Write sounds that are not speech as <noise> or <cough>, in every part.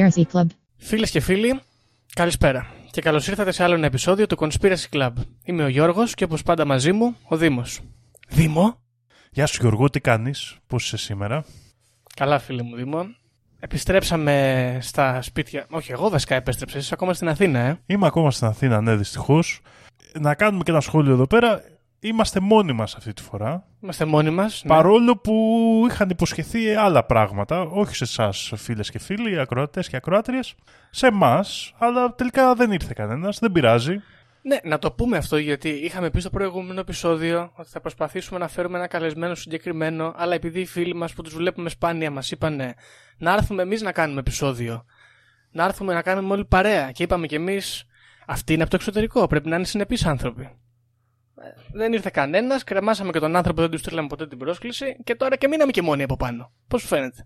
Conspiracy Club. Φίλες και φίλοι, καλησπέρα. Και καλώς ήρθατε σε άλλο ένα επεισόδιο του Conspiracy Club. Είμαι ο Γιώργος και όπως πάντα μαζί μου ο Δήμος. Δήμο. Γεια σου Γιώργο, τι κάνεις, πώς είσαι σήμερα; Καλά, φίλε μου Δήμο. Επιστρέψαμε στα σπίτια. Όχι, εγώ βασικά επέστρεψα. Είσαι ακόμα στην Αθήνα, ε. Είμαι ακόμα στην Αθήνα, ναι, δυστυχώς. Να κάνουμε και ένα σχόλιο εδώ πέρα. Είμαστε μόνοι μας αυτή τη φορά. Είμαστε μόνοι μας. Παρόλο που είχαν υποσχεθεί άλλα πράγματα, όχι σε εσάς φίλες και φίλοι, ακροατές και ακροάτριες, σε εμάς, αλλά τελικά δεν ήρθε κανένας, δεν πειράζει. Ναι, να το πούμε αυτό γιατί είχαμε πει στο προηγούμενο επεισόδιο ότι θα προσπαθήσουμε να φέρουμε ένα καλεσμένο συγκεκριμένο, αλλά επειδή οι φίλοι μας που τους βλέπουμε σπάνια μας είπαν να έρθουμε εμείς να κάνουμε επεισόδιο. Να έρθουμε να κάνουμε όλοι παρέα. Και είπαμε κι εμείς, αυτοί είναι από το εξωτερικό. Πρέπει να είναι συνεπείς άνθρωποι. Ε, Δεν ήρθε κανένας, κρεμάσαμε και τον άνθρωπο, δεν τους στείλαμε ποτέ την πρόσκληση και τώρα και μείναμε και μόνοι από πάνω. Πώς σου φαίνεται;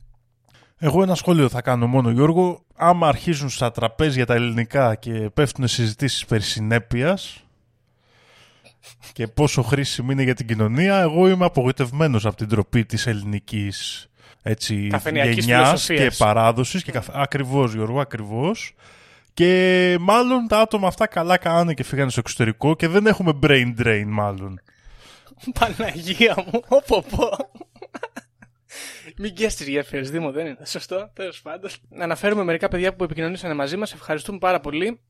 Εγώ ένα σχόλιο θα κάνω μόνο Γιώργο. Άμα αρχίζουν στα τραπέζια τα ελληνικά και πέφτουν συζητήσεις περί συνέπειας και πόσο χρήσιμη είναι για την κοινωνία, εγώ είμαι απογοητευμένος από την τροπή της ελληνικής έτσι, Καφενειακής γενιάς φιλοσοφίας. και παράδοσης. Και καφ... Ακριβώς Γιώργο, ακριβώς. Και μάλλον τα άτομα αυτά καλά κάνανε και φύγανε στο εξωτερικό και δεν έχουμε brain drain μάλλον. Παναγία μου, <laughs> πω πω. Μην γκες τις γέφυρες, Δήμο, δεν είναι. Σωστό, τέλος πάντων. Να αναφέρουμε μερικά παιδιά που επικοινωνήσανε μαζί μας. Ευχαριστούμε πάρα πολύ.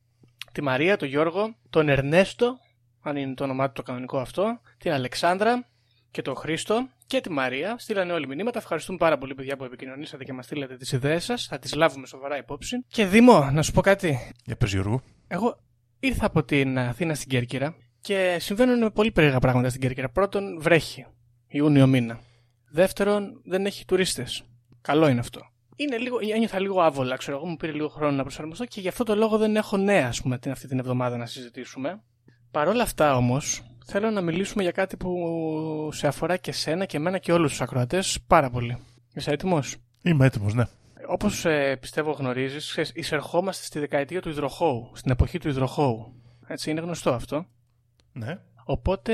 Τη Μαρία, τον Γιώργο, τον Ερνέστο, αν είναι το όνομά του το κανονικό αυτό, την Αλεξάνδρα και τον Χρήστο και τη Μαρία. Στείλανε όλοι μηνύματα. Ευχαριστούμε πάρα πολύ, παιδιά, που επικοινωνήσατε και μας στείλατε τις ιδέες σας. Θα τις λάβουμε σοβαρά υπόψη. Και Δήμο, να σου πω κάτι. Για πες Γιώργο. Εγώ ήρθα από την Αθήνα στην Κέρκυρα και συμβαίνουν πολύ περίεργα πράγματα στην Κέρκυρα. Πρώτον, βρέχει Ιούνιο μήνα. Δεύτερον, δεν έχει τουρίστες. Καλό είναι αυτό. Είναι λίγο, ένιωθα λίγο άβολα, ξέρω εγώ, μου πήρε λίγο χρόνο να προσαρμοστώ και γι' αυτό το λόγο δεν έχω νέα, ας πούμε, την, αυτή την εβδομάδα να συζητήσουμε. Παρ' όλα αυτά όμως, θέλω να μιλήσουμε για κάτι που σε αφορά και σένα και εμένα και όλους τους ακροατές πάρα πολύ. Είσαι έτοιμος; Είμαι έτοιμος, ναι. Όπως ε, πιστεύω γνωρίζεις, εισερχόμαστε στη δεκαετία του υδροχώου, στην εποχή του υδροχώου. Έτσι, είναι γνωστό αυτό. Ναι. Οπότε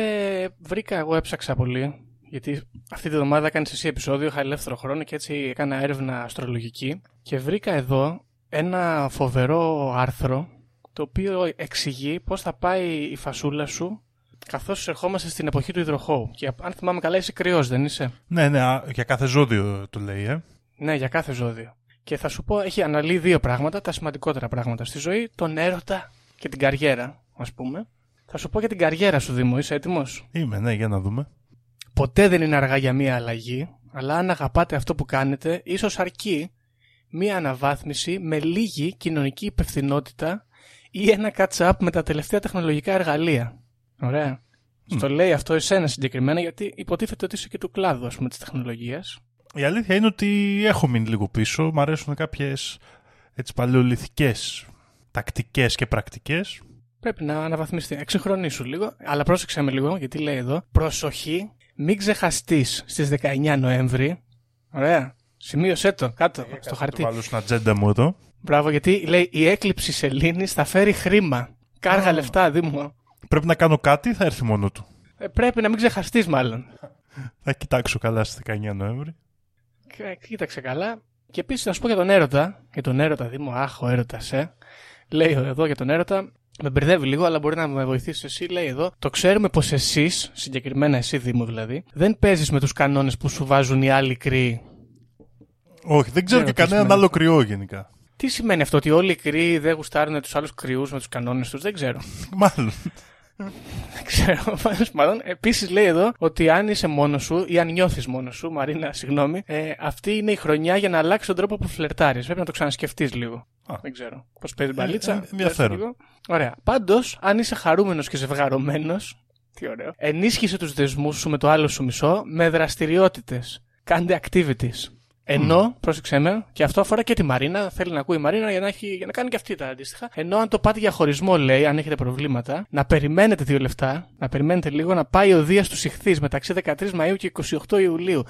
βρήκα, εγώ έψαξα πολύ, γιατί αυτή τη βδομάδα έκανε εσύ επεισόδιο, είχα ελεύθερο χρόνο και έτσι έκανα έρευνα αστρολογική και βρήκα εδώ ένα φοβερό άρθρο το οποίο εξηγεί πώς θα πάει η φασούλα σου καθώς ερχόμαστε στην εποχή του υδροχώου. Και αν θυμάμαι καλά είσαι κρυός δεν είσαι; Ναι, ναι, α, για κάθε ζώδιο το λέει, ε. Ναι, για κάθε ζώδιο. Και θα σου πω, έχει αναλύει δύο πράγματα, τα σημαντικότερα πράγματα στη ζωή, τον έρωτα και την καριέρα, ας πούμε. Θα σου πω για την καριέρα σου, Δήμο, είσαι έτοιμος; Είμαι, ναι, για να δούμε. Ποτέ δεν είναι αργά για μία αλλαγή, αλλά αν αγαπάτε αυτό που κάνετε, ίσως αρκεί μία αναβάθμιση με λίγη κοινωνική υπευθυνότητα ή ένα catch-up με τα τελευταία τεχνολογικά εργαλεία. Ωραία. Στο λέει αυτό εσένα συγκεκριμένα, γιατί υποτίθεται ότι είσαι και του κλάδου, ας πούμε, της τεχνολογίας. Η αλήθεια είναι ότι έχω μείνει λίγο πίσω. Μ' αρέσουν κάποιες έτσι παλαιολιθικές τακτικές και πρακτικές. Πρέπει να αναβαθμιστεί. Εξυγχρονίσου λίγο. Αλλά πρόσεξε με λίγο, γιατί λέει εδώ. Προσοχή, μην ξεχαστείς στις 19 Νοέμβρη. Ωραία. Σημείωσέ το κάτω στο Το χαρτί. βάλω στην ατζέντα μου εδώ. Μπράβο, γιατί λέει η έκλειψη σελήνης θα φέρει χρήμα. Κάργα Α. λεφτά, Δήμο. Πρέπει να κάνω κάτι ή θα έρθει μόνο του; Ε, πρέπει να μην ξεχαστείς, μάλλον. <laughs> Θα κοιτάξω καλά στις 19 Νοέμβρη. Κα- Κοίταξε καλά. Και επίσης να σου πω για τον έρωτα. Για τον έρωτα, Δήμο, αχ, ο έρωτας, ε. Λέει εδώ για τον έρωτα. Με μπερδεύει λίγο, αλλά μπορεί να με βοηθήσει εσύ. Λέει εδώ. Το ξέρουμε πως εσείς, συγκεκριμένα εσύ, Δήμο δηλαδή, δεν παίζεις με τους κανόνες που σου βάζουν οι άλλοι κρύοι. Όχι, δεν ξέρω Ξέρω και τι κανέναν σημαίνει άλλο αυτό. κρυό γενικά. Τι σημαίνει αυτό, ότι όλοι οι κρύοι δεν γουστάρουν τους άλλους κρυούς με τους κανόνες τους, δεν ξέρω. <laughs> Μάλλον. Δεν <laughs> ξέρω. Πάντως, μάλλον. Επίσης λέει εδώ ότι αν είσαι μόνος σου ή αν νιώθεις μόνος σου, Μαρίνα, συγγνώμη, ε, αυτή είναι η χρονιά για να αλλάξει τον τρόπο που φλερτάρεις. Πρέπει να το ξανασκεφτείς λίγο. Α. Δεν ξέρω. Πώς παίζει μπαλίτσα. ε, ενδιαφέρον. πες λίγο. Ωραία. Πάντως, αν είσαι χαρούμενος και ζευγαρωμένος. Τι ωραίο. Ενίσχυσε τους δεσμούς σου με το άλλο σου μισό με δραστηριότητες. Κάντε activities. Ενώ, πρόσεξε με, και αυτό αφορά και τη Μαρίνα. Θέλει να ακούει η Μαρίνα για να, έχει, για να κάνει και αυτή τα αντίστοιχα. Ενώ αν το πάτε για χωρισμό, λέει, αν έχετε προβλήματα, να περιμένετε δύο λεφτά, να περιμένετε λίγο να πάει ο Δίας του Ιχθύ μεταξύ 13 Μαου και 28 Ιουλίου.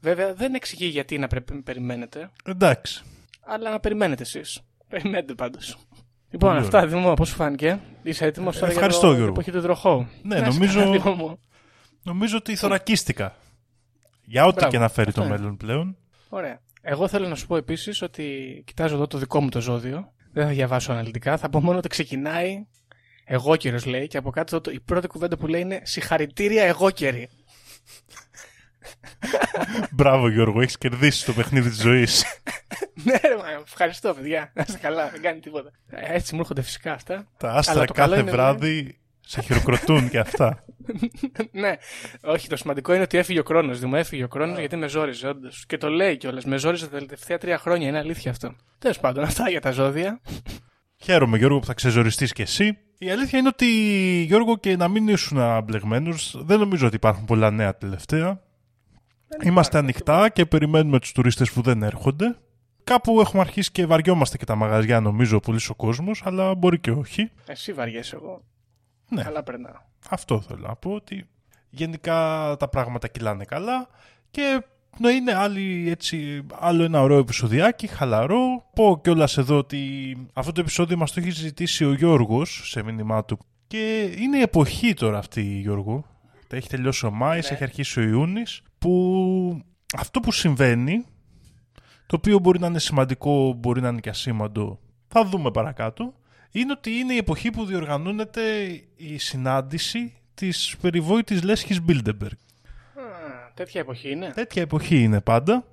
Βέβαια, δεν εξηγεί γιατί να πρέπει περιμένετε, Εντάξει. αλλά να περιμένετε εσείς. Περιμένετε πάντως. Λοιπόν, Πολύ αυτά Δήμο, πώς σου φάνηκε; Είσαι έτοιμος τώρα Ευχαριστώ, για το Γιώργο. εποχή του τροχό. Ναι, Να είσαι νομίζω- καλά, Δήμο μου. Νομίζω ότι θωρακίστηκα. Για ό,τι Μπράβο. και να φέρει Αυτό το είναι. μέλλον πλέον. Ωραία. Εγώ θέλω να σου πω επίσης ότι κοιτάζω εδώ το δικό μου το ζώδιο. Δεν θα διαβάσω αναλυτικά. Θα πω μόνο ότι ξεκινάει. Εγώ κύριος λέει και από κάτω το, η πρώτη κουβέντα που λέει είναι Συγχαρητήρια εγώ καιρή. Μπράβο Γιώργο, έχεις κερδίσει το παιχνίδι της ζωής. <laughs> ναι, ρε, μα, ευχαριστώ παιδιά. Να είστε καλά, δεν κάνει τίποτα. Ε, Έτσι μου έρχονται φυσικά αυτά. Τα Αλλά άστρα το καλό κάθε είναι, βράδυ σε χειροκροτούν και αυτά. <laughs> ναι, όχι, το σημαντικό είναι ότι έφυγε ο χρόνο. Δήμο, έφυγε ο χρόνο γιατί με ζόριζε, όντως. Και το λέει κιόλας. Με ζόριζε τα τελευταία τρία χρόνια. Είναι αλήθεια αυτό. Τέλος πάντων, αυτά για τα ζώδια. Χαίρομαι Γιώργο που θα ξεζοριστείς και εσύ. Η αλήθεια είναι ότι Γιώργο και να μην ήσουν μπλεγμένο, δεν νομίζω ότι υπάρχουν πολλά νέα τελευταία. Είμαστε ανοιχτά και περιμένουμε τους τουρίστες που δεν έρχονται. Κάπου έχουμε αρχίσει και βαριόμαστε και τα μαγαζιά νομίζω πολύ ο κόσμος, αλλά μπορεί και όχι. Εσύ βαριέσαι εγώ. Ναι. Καλά περνάω. Αυτό θέλω να πω ότι γενικά τα πράγματα κυλάνε καλά και να είναι άλλη, έτσι, άλλο ένα ωραίο επεισοδιάκι, χαλαρό. Πω κιόλας εδώ ότι αυτό το επεισόδιο μας το έχει ζητήσει ο Γιώργος σε μήνυμά του και είναι η εποχή τώρα αυτή Γιώργο. Τα έχει τελειώσει ο Μάης, Ναι. έχει αρχίσει ο Ιούνις που αυτό που συμβαίνει το οποίο μπορεί να είναι σημαντικό, μπορεί να είναι και ασήμαντο, θα δούμε παρακάτω, είναι ότι είναι η εποχή που διοργανώνεται η συνάντηση της περιβόητης λέσχης Bilderberg. Α, τέτοια εποχή είναι. Τέτοια εποχή είναι πάντα.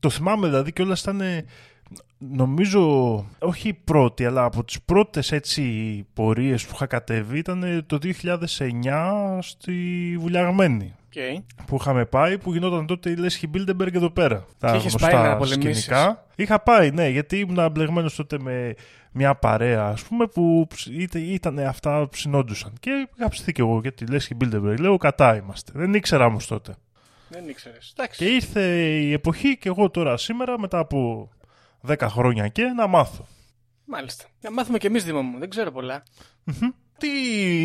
Το θυμάμαι δηλαδή και όλα ήταν νομίζω όχι η πρώτη αλλά από τις πρώτες έτσι πορείες που είχα κατέβει ήταν το 2009 στη Βουλιαγμένη Okay. που είχαμε πάει που γινόταν τότε η Λέσχη Bilderberg εδώ πέρα. Τα είχες γνωστά πάει να πολεμήσεις. σκηνικά. Είχα πάει, ναι, γιατί ήμουν μπλεγμένο τότε με μια παρέα, ας πούμε, που ψ- είτε- ήταν αυτά που συνόντουσαν. Και είχα ψηθεί και εγώ για τη Λέσχη Bilderberg. Λέω, κατά είμαστε. Δεν ήξερα όμως τότε. Δεν ήξερες. Εντάξει. Και ήρθε η εποχή και εγώ τώρα σήμερα, μετά από 10 χρόνια και, να μάθω. Μάλιστα. Να μάθουμε κι εμείς, Δήμο μου. Δεν ξέρω πολλά. Μμμ. Τι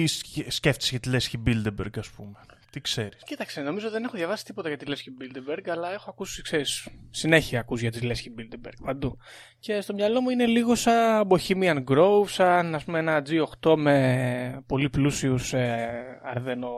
σκε- σκέφτεσαι για τη Λέσχη Bilderberg, ας πούμε. Τι ξέρεις. Κοίταξε, νομίζω δεν έχω διαβάσει τίποτα για τη Λέσχη Bilderberg, αλλά έχω ακούσει, ξέρεις, συνέχεια ακούς για τη Λέσχη Bilderberg παντού. Και στο μυαλό μου είναι λίγο σαν Bohemian Grove, σαν ας πούμε ένα G8 με πολύ πλούσιους ε, αρδένο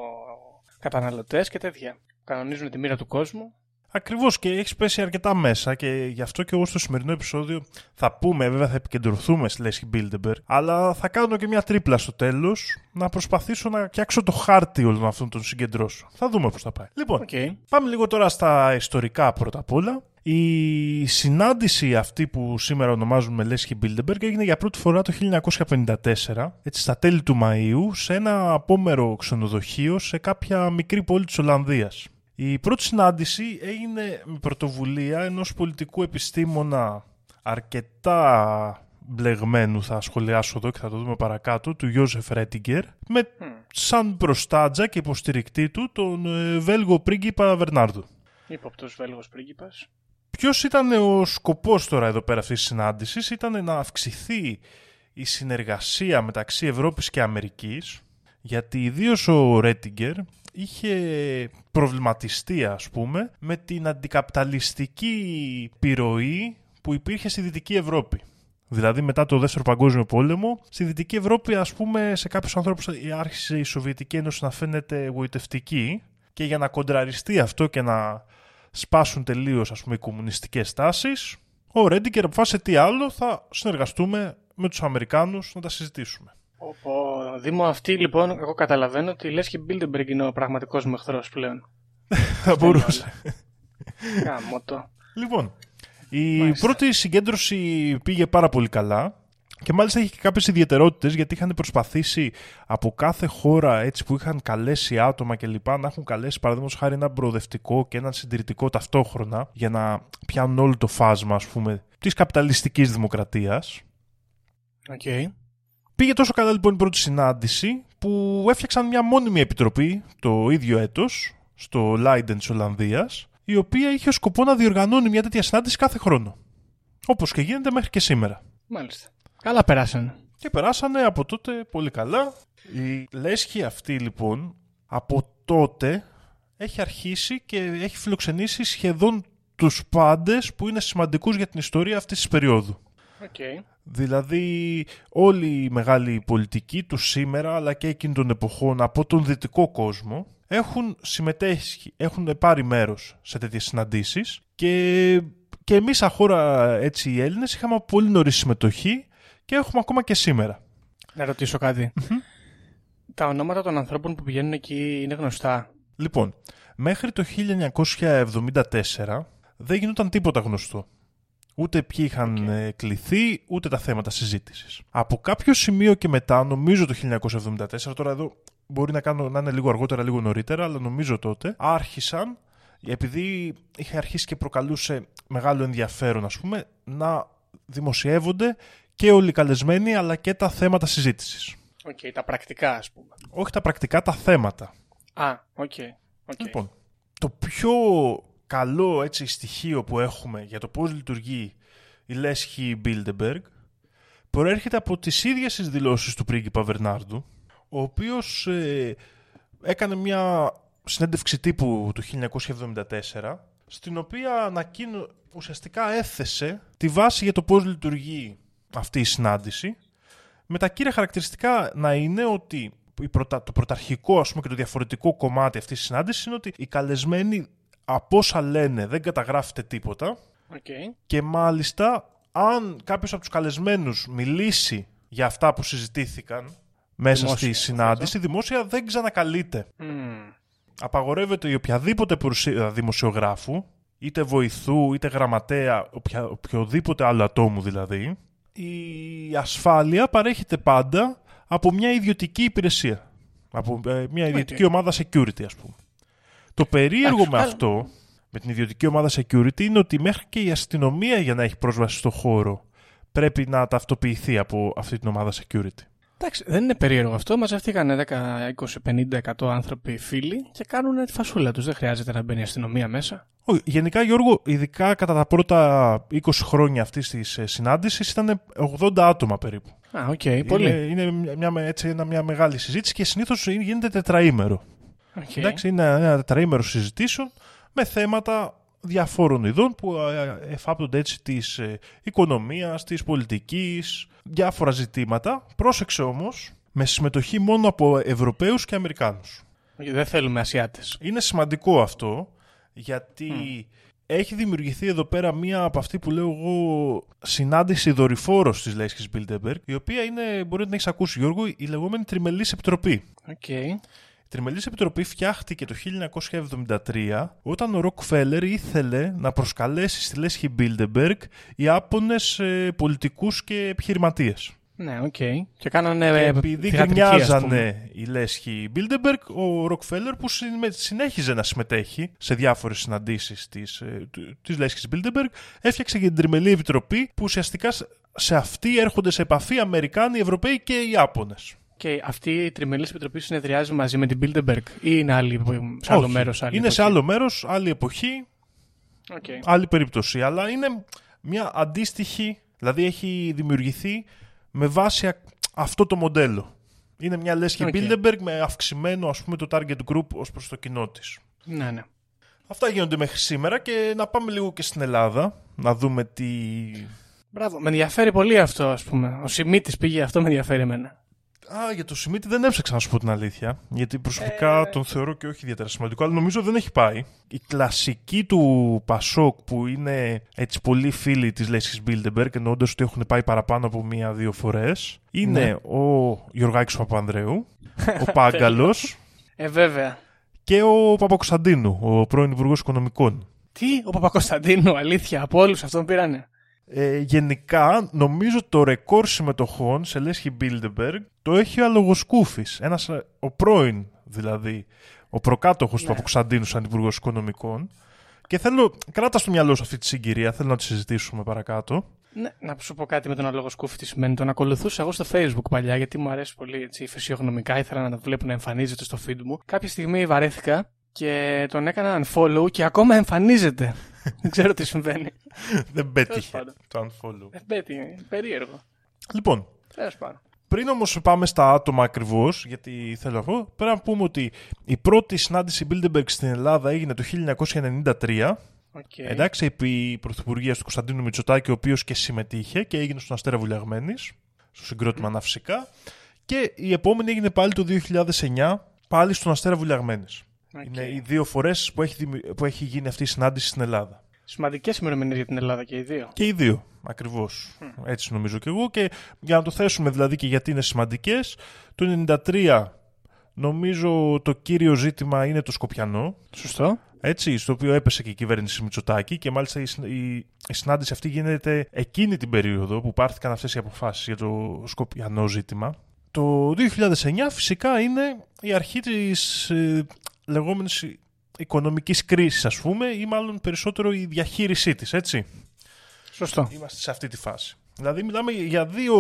καταναλωτές και τέτοια. Κανονίζουν τη μοίρα του κόσμου. Ακριβώς και έχεις πέσει αρκετά μέσα και γι' αυτό και εγώ στο σημερινό επεισόδιο θα πούμε, βέβαια θα επικεντρωθούμε στη Λέσχη Bilderberg, αλλά θα κάνω και μια τρίπλα στο τέλος να προσπαθήσω να φτιάξω το χάρτη όλων αυτών των συγκεντρώσεων. Θα δούμε πώς θα πάει. Λοιπόν, Οκ. πάμε λίγο τώρα στα ιστορικά πρώτα απ' όλα. Η συνάντηση αυτή που σήμερα ονομάζουμε Λέσχη Bilderberg έγινε για πρώτη φορά το 1954, έτσι στα τέλη του Μαΐου, σε ένα απόμερο ξενοδοχείο σε κάποια μικρή πόλη της Ολλανδίας. Η πρώτη συνάντηση έγινε με πρωτοβουλία ενός πολιτικού επιστήμονα αρκετά μπλεγμένου, θα σχολιάσω εδώ και θα το δούμε παρακάτω, του Ιώζεφ Ρέτιγκερ, με σαν προστάτζα και υποστηρικτή του τον ε, Βέλγο πρίγκιπα Βερνάρδο. Υποπτός Βέλγος πρίγκιπας. Ποιος ήταν ο σκοπός τώρα εδώ πέρα αυτής της συνάντησης; Ήταν να αυξηθεί η συνεργασία μεταξύ Ευρώπης και Αμερικής γιατί ιδίως ο Ρέτιγκερ είχε προβληματιστεί ας πούμε με την αντικαπιταλιστική επιρροή που υπήρχε στη Δυτική Ευρώπη. Δηλαδή μετά το Δεύτερο Παγκόσμιο Πόλεμο, στη Δυτική Ευρώπη ας πούμε σε κάποιους ανθρώπους άρχισε η Σοβιετική Ένωση να φαίνεται εγωιτευτική και για να κοντραριστεί αυτό και να σπάσουν τελείως ας πούμε οι κομμουνιστικές τάσεις, ο Ρέντιγκερ αποφάσισε τι άλλο θα συνεργαστούμε με τους Αμερικάνους να τα συζητήσουμε. Οπό, Δήμο αυτή λοιπόν, εγώ καταλαβαίνω ότι η Λέσχη Bilderberg είναι ο πραγματικός μου εχθρός πλέον. <laughs> θα μπορούσε. <laughs> Γάμο το. λοιπόν, η Μάλιστα. πρώτη συγκέντρωση πήγε πάρα πολύ καλά και μάλιστα είχε και κάποιες ιδιαιτερότητες γιατί είχαν προσπαθήσει από κάθε χώρα έτσι που είχαν καλέσει άτομα και λοιπά να έχουν καλέσει παραδείγματος χάρη ένα προοδευτικό και έναν συντηρητικό ταυτόχρονα για να πιάνουν όλο το φάσμα ας πούμε της καπιταλιστικής δημοκρατίας Οκ. Πήγε τόσο καλά λοιπόν η πρώτη συνάντηση που έφτιαξαν μια μόνιμη επιτροπή το ίδιο έτος στο Λάιντεν της Ολλανδίας η οποία είχε ως σκοπό να διοργανώνει μια τέτοια συνάντηση κάθε χρόνο. Όπως και γίνεται μέχρι και σήμερα. Μάλιστα. Καλά περάσανε. Και περάσανε από τότε πολύ καλά. Η λέσχη αυτή λοιπόν από τότε έχει αρχίσει και έχει φιλοξενήσει σχεδόν τους πάντες που είναι σημαντικούς για την ιστορία αυτής της περίοδου. Okay. Δηλαδή όλοι οι μεγάλοι πολιτικοί του σήμερα αλλά και εκείνων των εποχών από τον δυτικό κόσμο έχουν συμμετέχει, έχουν πάρει μέρος σε τέτοιες συναντήσεις και, και εμείς σαν χώρα έτσι οι Έλληνες είχαμε πολύ νωρίς συμμετοχή και έχουμε ακόμα και σήμερα. Να ρωτήσω Τα ονόματα των ανθρώπων που πηγαίνουν εκεί είναι γνωστά; Λοιπόν, μέχρι το 1974 δεν γινόταν τίποτα γνωστό. Ούτε ποιοι είχαν okay. κληθεί, ούτε τα θέματα συζήτησης. Από κάποιο σημείο και μετά, νομίζω το 1974, τώρα εδώ μπορεί να, κάνω, να είναι λίγο αργότερα, λίγο νωρίτερα, αλλά νομίζω τότε, άρχισαν, επειδή είχε αρχίσει και προκαλούσε μεγάλο ενδιαφέρον, ας πούμε, να δημοσιεύονται και όλοι οι καλεσμένοι, αλλά και τα θέματα συζήτησης. Ok, okay, τα πρακτικά, ας πούμε. Όχι τα πρακτικά, τα θέματα. Α, ok. Okay, okay. Λοιπόν, το πιο καλό έτσι, στοιχείο που έχουμε για το πώς λειτουργεί η Λέσχη Bilderberg προέρχεται από τις ίδιες τις δηλώσεις του πρίγκιπα Βερνάρδου ο οποίος ε, έκανε μια συνέντευξη τύπου του 1974 στην οποία ανακοίνω, ουσιαστικά έθεσε τη βάση για το πώς λειτουργεί αυτή η συνάντηση με τα κύρια χαρακτηριστικά να είναι ότι το πρωταρχικό ας πούμε, και το διαφορετικό κομμάτι αυτής της συνάντησης είναι ότι οι καλεσμένοι από όσα λένε δεν καταγράφεται τίποτα. Okay. Και μάλιστα, αν κάποιος από τους καλεσμένους μιλήσει για αυτά που συζητήθηκαν μέσα στη συνάντηση, δημόσια δεν ξανακαλείται. Mm. Απαγορεύεται η οποιαδήποτε δημοσιογράφου, είτε βοηθού, είτε γραμματέα, οποια, οποιοδήποτε άλλο ατόμου δηλαδή, η ασφάλεια παρέχεται πάντα από μια ιδιωτική υπηρεσία. Από ε, μια ιδιωτική ομάδα security, ας πούμε. Το περίεργο με αυτό, με την ιδιωτική ομάδα security, είναι ότι μέχρι και η αστυνομία για να έχει πρόσβαση στο χώρο πρέπει να ταυτοποιηθεί από αυτή την ομάδα security. Εντάξει, δεν είναι περίεργο αυτό. Μαζευτήκαν 10, 20, 50, 100 άνθρωποι φίλοι και κάνουν τη φασούλα τους. Δεν χρειάζεται να μπαίνει η αστυνομία μέσα. Όχι, γενικά Γιώργο, ειδικά κατά τα πρώτα 20 χρόνια αυτής της ε, συνάντησης ήταν 80 άτομα περίπου. Α, ok, okay, πολύ. Είναι, μια, έτσι, μια μεγάλη συζήτηση και συνήθως γίνεται τετραήμερο. Okay. Εντάξει, είναι ένα τετραήμερο συζητήσεων με θέματα διαφόρων ειδών που ε, εφάπτονται έτσι της ε, οικονομίας, της πολιτικής, διάφορα ζητήματα. Πρόσεξε όμως, με συμμετοχή μόνο από Ευρωπαίους και Αμερικάνους. Δεν θέλουμε Ασιάτες. Είναι σημαντικό αυτό, γιατί έχει δημιουργηθεί εδώ πέρα μία από αυτή που λέω εγώ συνάντηση δορυφόρος της Λέσχης Bilderberg, η οποία είναι, μπορεί να την έχεις ακούσει Γιώργο, η λεγόμενη Τριμελής Επιτροπή. Okay. Τριμελής Επιτροπή φτιάχτηκε το 1973 όταν ο Ροκφέλερ ήθελε να προσκαλέσει στη Λέσχη Μπίλντεμπεργκ Ιάπωνες ε, πολιτικούς και επιχειρηματίες. Ναι, ok. Okay. Και κάνανε και επειδή γκρινιάζανε η Λέσχη Μπίλντεμπεργκ, ο Ροκφέλερ που συνέχιζε να συμμετέχει σε διάφορες συναντήσεις της, ε, της Λέσχης Μπίλντεμπεργκ έφτιαξε και την Τριμελή Επιτροπή που ουσιαστικά σε αυτή έρχονται σε επαφή Αμερικάνοι, Ευρωπαίοι και Ιάπωνες. Και αυτή η τριμελή επιτροπή συνεδριάζει μαζί με την Bilderberg ή είναι άλλη, σε άλλο μέρος. Είναι εποχή; σε άλλο μέρος, άλλη εποχή, okay. άλλη περίπτωση. Αλλά είναι μια αντίστοιχη, δηλαδή έχει δημιουργηθεί με βάση αυτό το μοντέλο. Είναι μια λέσχη okay. Bilderberg με αυξημένο ας πούμε το target group ως προς το κοινό της. Ναι, ναι. Αυτά γίνονται μέχρι σήμερα και να πάμε λίγο και στην Ελλάδα, να δούμε τι... Μπράβο, με ενδιαφέρει πολύ αυτό ας πούμε. Ο Σιμίτης πήγε, αυτό με ενδιαφέρει εμένα. Α, για το Σιμίτη δεν έψαξα να σου πω την αλήθεια. Γιατί προσωπικά ε... τον θεωρώ και όχι ιδιαίτερα σημαντικό, αλλά νομίζω δεν έχει πάει. Η κλασική του Πασόκ που είναι έτσι πολύ φίλοι της Λέσχη Μπίλντεμπεργκ, εννοώντας ότι έχουν πάει παραπάνω από μία-δύο φορές, είναι ναι. ο Γιωργάκης Παπανδρέου, ο <laughs> Πάγκαλος. ε, βέβαια. Και ο Παπακοσταντίνου, ο πρώην Υπουργός Οικονομικών. Τι, ο Παπακοσταντίνου, αλήθεια, από όλους αυτόν πήρανε; Ε, γενικά, νομίζω το ρεκόρ συμμετοχών σε Λέσχη Bilderberg το έχει ο Αλογοσκούφης, ένας, ε, ο πρώην δηλαδή, ο προκάτοχος ναι. του Αποκσταντίνου σαν Υπουργός Οικονομικών. Και θέλω, κράτα στο μυαλό σου αυτή τη συγκυρία, θέλω να τη συζητήσουμε παρακάτω. Ναι, να σου πω κάτι με τον Αλόγο Σκούφη τι σημαίνει. Τον ακολουθούσα εγώ στο Facebook παλιά, γιατί μου αρέσει πολύ έτσι, φυσιογνωμικά. Ήθελα να το βλέπω να εμφανίζεται στο feed μου. Κάποια στιγμή βαρέθηκα και τον έκανα unfollow και ακόμα εμφανίζεται. <laughs> Δεν ξέρω τι συμβαίνει. Δεν πέτυχε το unfollow. Δεν πέτυχε. Περίεργο. Λοιπόν, Τέλος πάντων. πριν όμως πάμε στα άτομα ακριβώς, γιατί θέλω να πω, πρέπει να πούμε ότι η πρώτη συνάντηση Bilderberg στην Ελλάδα έγινε το 1993. Okay. Εντάξει, επί πρωθυπουργίας του Κωνσταντίνου Μητσοτάκη, ο οποίος και συμμετείχε και έγινε στον Αστέρα Βουλιαγμένης, στο συγκρότημα mm. ναυσικά. Και η επόμενη έγινε πάλι το 2009, πάλι στον Αστέρα Βουλιαγμένης. Okay. Είναι οι δύο φορές που, έχει, που έχει γίνει αυτή η συνάντηση στην Ελλάδα. Σημαντικές ημερομηνίες για την Ελλάδα και οι δύο. Και οι δύο, ακριβώς. Έτσι νομίζω και εγώ. Και για να το θέσουμε δηλαδή και γιατί είναι σημαντικές, το 1993 νομίζω το κύριο ζήτημα είναι το Σκοπιανό. Σωστό. Έτσι, στο οποίο έπεσε και η κυβέρνηση Μητσοτάκη και μάλιστα η, η, η συνάντηση αυτή γίνεται εκείνη την περίοδο που πάρθηκαν αυτές οι αποφάσεις για το Σκοπιανό ζήτημα. Το 2009 φυσικά είναι η αρχή της ε, λεγόμενης οικονομικής κρίσης ας πούμε ή μάλλον περισσότερο η διαχείρισή της, έτσι. Σωστό. Είμαστε σε αυτή τη φάση. Δηλαδή μιλάμε για δύο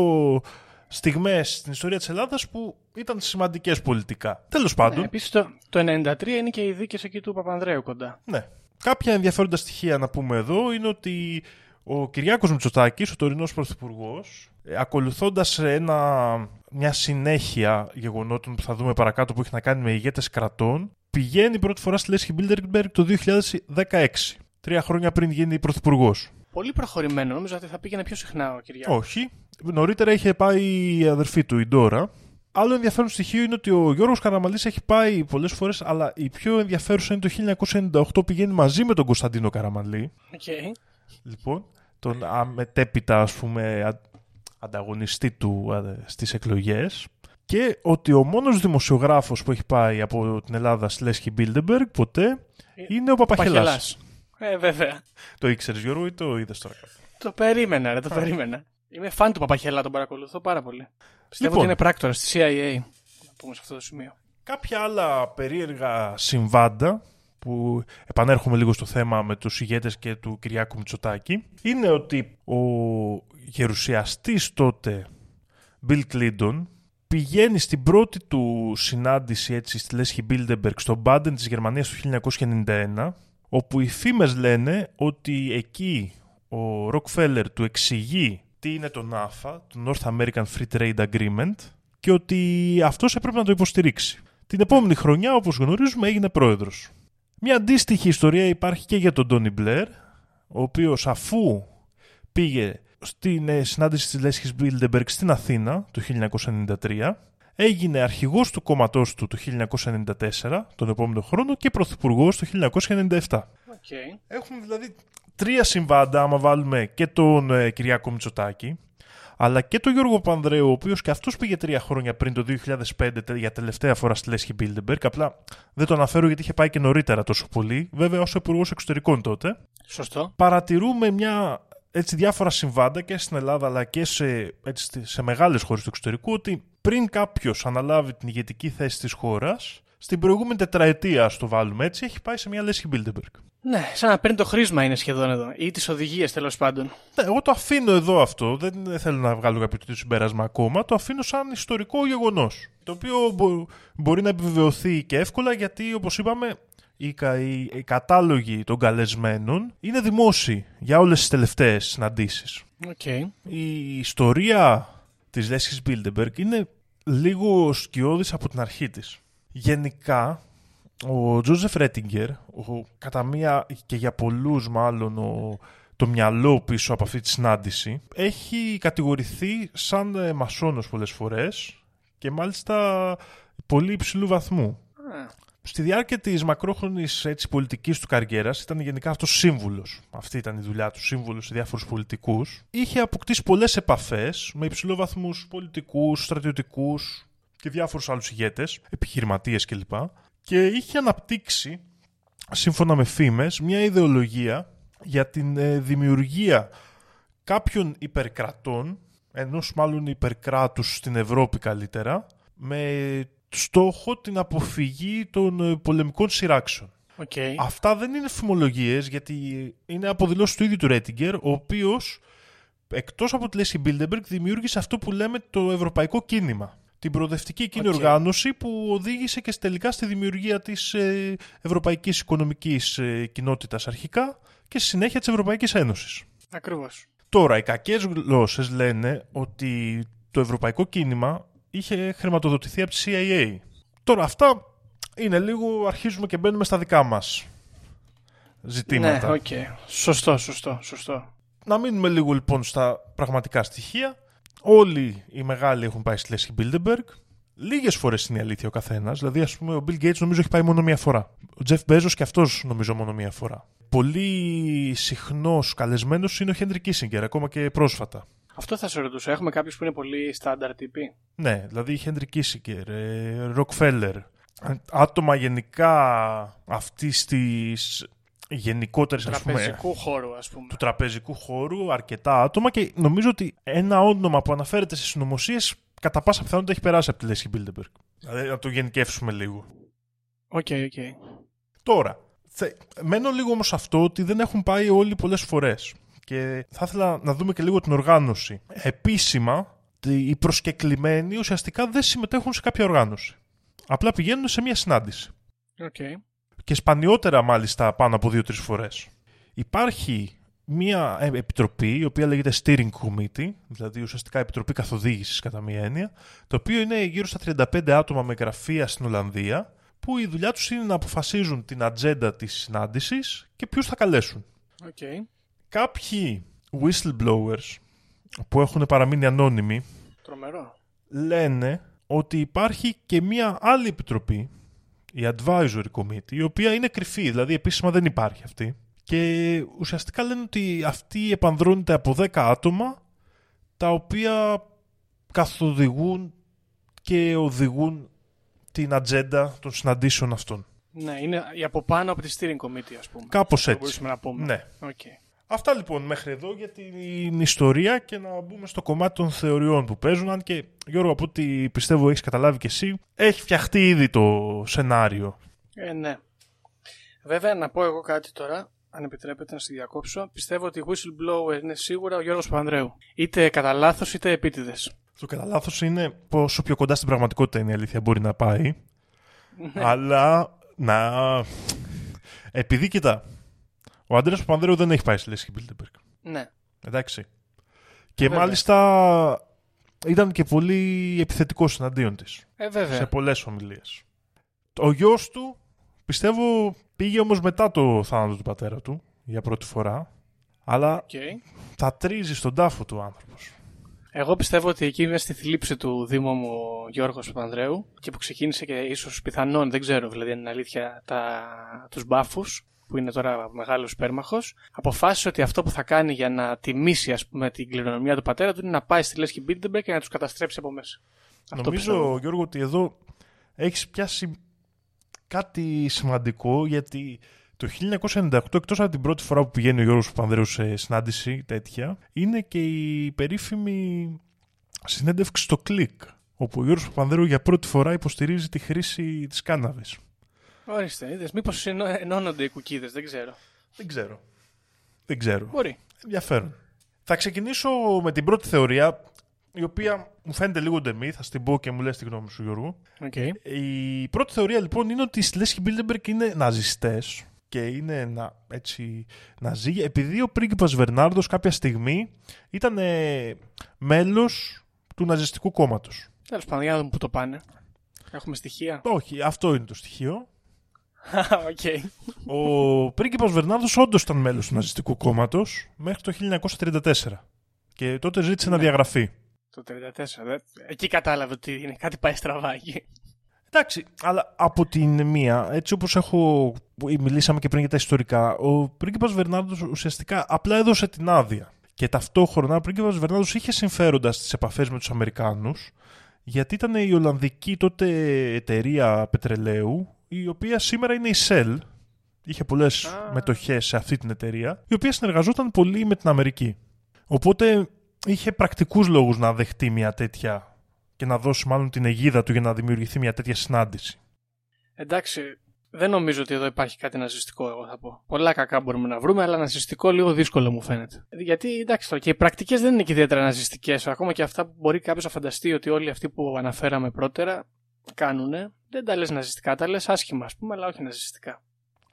στιγμές στην ιστορία της Ελλάδας που ήταν σημαντικές πολιτικά. Τέλος πάντων. Ναι, επίσης το, το 93 είναι και οι δίκες εκεί του Παπανδρέου κοντά. Ναι. Κάποια ενδιαφέροντα στοιχεία να πούμε εδώ είναι ότι ο Κυριάκος Μητσοτάκης, ο τωρινός πρωθυπουργός, ε, ακολουθώντας ένα, μια συνέχεια γεγονότων που θα δούμε παρακάτω που έχει να κάνει με ηγέτες κρατών, πηγαίνει πρώτη φορά στη Λέσχη Bilderberg το 2016. Τρία χρόνια πριν γίνει πρωθυπουργός. Πολύ προχωρημένο. Νομίζω ότι θα πήγαινε πιο συχνά ο Κυριάκος. Όχι. Νωρίτερα είχε πάει η αδερφή του, η Ντόρα. Άλλο ενδιαφέρον στοιχείο είναι ότι ο Γιώργος Καραμαλής έχει πάει πολλές φορές, αλλά η πιο ενδιαφέρουσα είναι το 1998 πηγαίνει μαζί με τον Κωνσταντίνο Καραμαλή. Okay. Λοιπόν, τον μετέπειτα ας πούμε ανταγωνιστή του στις εκλογές και ότι ο μόνος δημοσιογράφος που έχει πάει από την Ελλάδα στη Λέσχη Μπίλντεμπεργκ ποτέ ε, είναι ο Παπαχελάς. Ε, βέβαια. Το ήξερες Γιώργο ή το είδες τώρα κάτω. Το περίμενα, ρε, το περίμενα. Είμαι φαν του Παπαχελά, τον παρακολουθώ πάρα πολύ. Πιστεύω λοιπόν, ότι είναι πράκτορας της CIA. Να πούμε σε αυτό το σημείο. Κάποια άλλα περίεργα συμβάντα που επανέρχομαι λίγο στο θέμα με τους ηγέτες και του Κυριάκου Μητσοτάκη είναι ότι ο γερουσιαστής τότε Bill Clinton πηγαίνει στην πρώτη του συνάντηση έτσι στη Λέσχη Μπίλντεμπεργκ στο Μπάντεν της Γερμανίας το 1991 όπου οι φήμες λένε ότι εκεί ο Ροκφέλλερ του εξηγεί τι είναι το NAFTA, το North American Free Trade Agreement και ότι αυτός έπρεπε να το υποστηρίξει. Την επόμενη χρονιά, όπως γνωρίζουμε, έγινε πρόεδρος. Μια αντίστοιχη ιστορία υπάρχει και για τον Τόνι Μπλερ, ο οποίος αφού πήγε στην ε, συνάντηση της Λέσχης Μπίλντεμπεργκ στην Αθήνα το 1993. Έγινε αρχηγός του κόμματός του το 1994, τον επόμενο χρόνο, και πρωθυπουργός το 1997. Okay. Έχουμε δηλαδή τρία συμβάντα, άμα βάλουμε και τον ε, Κυριάκο Μητσοτάκη, αλλά και τον Γιώργο Πανδρέου, ο οποίος και αυτός πήγε τρία χρόνια πριν το 2005 για τελευταία φορά στη Λέσχη Μπίλντεμπεργκ. Απλά δεν το αναφέρω γιατί είχε πάει και νωρίτερα τόσο πολύ. Βέβαια, ως υπουργός εξωτερικών τότε. Σωστό. Παρατηρούμε μια έτσι διάφορα συμβάντα και στην Ελλάδα αλλά και σε, έτσι, σε μεγάλες χώρες του εξωτερικού ότι πριν κάποιος αναλάβει την ηγετική θέση της χώρας στην προηγούμενη τετραετία, ας το βάλουμε έτσι, έχει πάει σε μια λέσχη Bilderberg. Ναι, σαν να παίρνει το χρίσμα είναι σχεδόν εδώ. Ή τις οδηγίες τέλος πάντων. Ναι, εγώ το αφήνω εδώ αυτό. Δεν θέλω να βγάλω κάποιο συμπέρασμα ακόμα. Το αφήνω σαν ιστορικό γεγονός. Το οποίο μπορεί να επιβεβαιωθεί και εύκολα γιατί, όπως είπαμε, οι, οι, οι κατάλογοι των καλεσμένων είναι δημόσιοι για όλες τις τελευταίες συναντήσεις. Okay. Η ιστορία της Λέσχης Μπίλντεμπεργκ είναι λίγο σκιώδης από την αρχή της. Γενικά, ο Τζόζεφ Ρέτιγκερ, κατά μία και για πολλούς μάλλον ο, το μυαλό πίσω από αυτή τη συνάντηση, έχει κατηγορηθεί σαν ε, μασόνος πολλές φορές και μάλιστα πολύ υψηλού βαθμού. Στη διάρκεια της μακρόχρονης πολιτικής του καριέρας ήταν γενικά αυτός σύμβουλος. Αυτή ήταν η δουλειά του, σύμβουλος σε διάφορους πολιτικούς. Είχε αποκτήσει πολλές επαφές με υψηλόβαθμου πολιτικούς, στρατιωτικούς και διάφορους άλλους ηγέτες, επιχειρηματίες κλπ. Και είχε αναπτύξει, σύμφωνα με φήμες, μια ιδεολογία για την ε, δημιουργία κάποιων υπερκρατών, ενός μάλλον υπερκράτους στην Ευρώπη καλύτερα, με στόχο την αποφυγή των ε, πολεμικών συρράξεων. Okay. Αυτά δεν είναι φημολογίες γιατί είναι από δηλώσεις του ίδιου του Ρέτιγκερ, ο οποίος εκτός από τη Λέσχη Bilderberg δημιούργησε αυτό που λέμε το ευρωπαϊκό κίνημα. την προοδευτική εκείνη Οκ. οργάνωση που οδήγησε και τελικά στη δημιουργία της ε, Ευρωπαϊκής Οικονομικής ε, Κοινότητας αρχικά και στη συνέχεια της Ευρωπαϊκής Ένωσης. Ακριβώς. Τώρα, οι κακές γλώσσες λένε ότι το ευρωπαϊκό κίνημα είχε χρηματοδοτηθεί από τη CIA. Τώρα, αυτά είναι λίγο, αρχίζουμε και μπαίνουμε στα δικά μας ζητήματα. Ναι, οκ. Σωστό, σωστό, σωστό. Να μείνουμε λίγο λοιπόν στα πραγματικά στοιχεία. Όλοι οι μεγάλοι έχουν πάει στη Λέσχη Bilderberg. Λίγες φορές είναι η αλήθεια ο καθένας. Δηλαδή, ας πούμε, ο Bill Gates νομίζω έχει πάει μόνο μία φορά. Ο Jeff Bezos και αυτός νομίζω μόνο μία φορά. Πολύ συχνός καλεσμένος είναι ο Henry Kissinger, ακόμα και πρόσφατα. Αυτό θα σε ρωτούσα. Έχουμε κάποιους που είναι πολύ στάνταρ τύποι; Ναι, δηλαδή Henry Kissinger, ε, Rockefeller, άτομα γενικά αυτής της γενικότερης ας πούμε, Τραπεζικού χώρου, ας πούμε. του τραπεζικού χώρου, αρκετά άτομα και νομίζω ότι ένα όνομα που αναφέρεται στις συνωμοσίες κατά πάσα πιθανότητα έχει περάσει από τη Λέσχη Bilderberg. Δηλαδή να το γενικεύσουμε λίγο. Οκ, οκ. Τώρα, θε... μένω λίγο όμως σε αυτό ότι δεν έχουν πάει όλοι πολλές φορές. Και θα ήθελα να δούμε και λίγο την οργάνωση. Επίσημα, οι προσκεκλημένοι ουσιαστικά δεν συμμετέχουν σε κάποια οργάνωση. Απλά πηγαίνουν σε μια συνάντηση. Οκ. Και σπανιότερα μάλιστα πάνω από δύο-τρεις φορές. Υπάρχει μια ε, επιτροπή, η οποία λέγεται Steering Committee, δηλαδή ουσιαστικά επιτροπή καθοδήγησης κατά μία έννοια, το οποίο είναι γύρω στα 35 άτομα με γραφεία στην Ολλανδία, που η δουλειά τους είναι να αποφασίζουν την ατζέντα της συνάντησης και ποιους θα καλέσουν. Οκ. Κάποιοι whistleblowers που έχουν παραμείνει ανώνυμοι Τρομερό. λένε ότι υπάρχει και μία άλλη επιτροπή, η Advisory Committee, η οποία είναι κρυφή, δηλαδή επίσημα δεν υπάρχει αυτή. Και ουσιαστικά λένε ότι αυτή επανδρώνεται από 10 άτομα, τα οποία καθοδηγούν και οδηγούν την ατζέντα των συναντήσεων αυτών. Ναι, είναι η από πάνω από τη steering committee, ας πούμε. Κάπως Θα έτσι. μπορούσαμε να πούμε. Ναι. Οκ. Αυτά λοιπόν μέχρι εδώ για την ιστορία και να μπούμε στο κομμάτι των θεωριών που παίζουν. Αν και Γιώργο, από ό,τι πιστεύω έχεις καταλάβει και εσύ, έχει φτιαχτεί ήδη το σενάριο. Ε, ναι. Βέβαια, να πω εγώ κάτι τώρα, αν επιτρέπεται να σε διακόψω. Πιστεύω ότι whistleblower είναι σίγουρα ο Γιώργος Παπανδρέου. Είτε κατά λάθος είτε επίτηδες. Το κατά λάθος είναι πόσο πιο κοντά στην πραγματικότητα είναι η αλήθεια μπορεί να πάει. Αλλά να. Επειδή κοιτά, ο Αντρέας Παπανδρέου δεν έχει πάει στη Λέσχη Bilderberg. Ναι. Εντάξει. Και Βέβαια. μάλιστα ήταν και πολύ επιθετικός εναντίον της. Ε, βέβαια. σε πολλές ομιλίες. Ο γιος του πιστεύω πήγε όμως μετά το θάνατο του πατέρα του για πρώτη φορά. Αλλά Οκ. θα τρίζει στον τάφο του άνθρωπος. Εγώ πιστεύω ότι εκεί είναι στη θλίψη του Δήμου μου ο Γιώργος Παπανδρέου και που ξεκίνησε και ίσως πιθανόν, δεν ξέρω δηλαδή αν είναι αλήθεια, τα... τους μπάφους που είναι τώρα μεγάλος πέρμαχος, αποφάσισε ότι αυτό που θα κάνει για να τιμήσει ας πούμε την κληρονομιά του πατέρα του είναι να πάει στη Λέσχη Μπίλτεμπερ και να τους καταστρέψει από μέσα. Αυτό Νομίζω, πιστεύω. Γιώργο, ότι εδώ έχεις πιάσει κάτι σημαντικό γιατί το 1998, εκτός από την πρώτη φορά που πηγαίνει ο Γιώργος Παπανδρέου σε συνάντηση τέτοια, είναι και η περίφημη συνέντευξη στο κλικ, όπου ο Γιώργος Παπανδρέου για πρώτη φορά υποστηρίζει τη χρήση της κάναβης. Ορίστε, είδες, μήπως ενώ- ενώνονται οι κουκίδες, δεν ξέρω. Δεν ξέρω. Δεν ξέρω. Μπορεί. Ενδιαφέρον. Θα ξεκινήσω με την πρώτη θεωρία, η οποία μου φαίνεται λίγο ντεμί, θα στην πω και μου λες τη γνώμη σου Γιώργο. Οκ. Η πρώτη θεωρία λοιπόν είναι ότι η Λέσχη Μπίλτεμπεργκ είναι ναζιστές και είναι να, έτσι, ναζί επειδή ο πρίγκιπας Βερνάρδος κάποια στιγμή ήταν ε, μέλος του ναζιστικού κόμματος. Τέλος πάντων, για να δούμε πού το πάνε. Έχουμε στοιχεία; Όχι, αυτό είναι το στοιχείο. <laughs> Οκ. Ο πρίγκιπας Βερνάρδος όντως ήταν μέλος του ναζιστικού κόμματος μέχρι το 1934 και τότε ζήτησε να διαγραφεί. Το 34. Δε... Εκεί κατάλαβε ότι είναι κάτι πάει στραβά εκεί. Εντάξει, αλλά από την μία, έτσι όπως έχω, μιλήσαμε και πριν για τα ιστορικά, ο πρίγκιπας Βερνάρδος ουσιαστικά απλά έδωσε την άδεια. Και ταυτόχρονα ο πρίγκιπας Βερνάρδος είχε συμφέροντα στις επαφές με τους Αμερικάνους, γιατί ήταν η Ολλανδική τότε εταιρεία πετρελαίου, η οποία σήμερα είναι η Shell, είχε πολλές Α. μετοχές σε αυτή την εταιρεία, η οποία συνεργαζόταν πολύ με την Αμερική. Οπότε είχε πρακτικούς λόγους να δεχτεί μια τέτοια και να δώσει μάλλον την αιγίδα του για να δημιουργηθεί μια τέτοια συνάντηση. Εντάξει, Δεν νομίζω ότι εδώ υπάρχει κάτι ναζιστικό, εγώ θα πω. Πολλά κακά μπορούμε να βρούμε, αλλά ναζιστικό λίγο δύσκολο μου φαίνεται. Γιατί εντάξει τώρα, και οι πρακτικές δεν είναι και ιδιαίτερα ναζιστικές. Ακόμα και αυτά που μπορεί κάποιος να φανταστεί ότι όλοι αυτοί που αναφέραμε πρώτερα κάνουν, δεν τα λες ναζιστικά, τα λες άσχημα, ας πούμε, αλλά όχι ναζιστικά.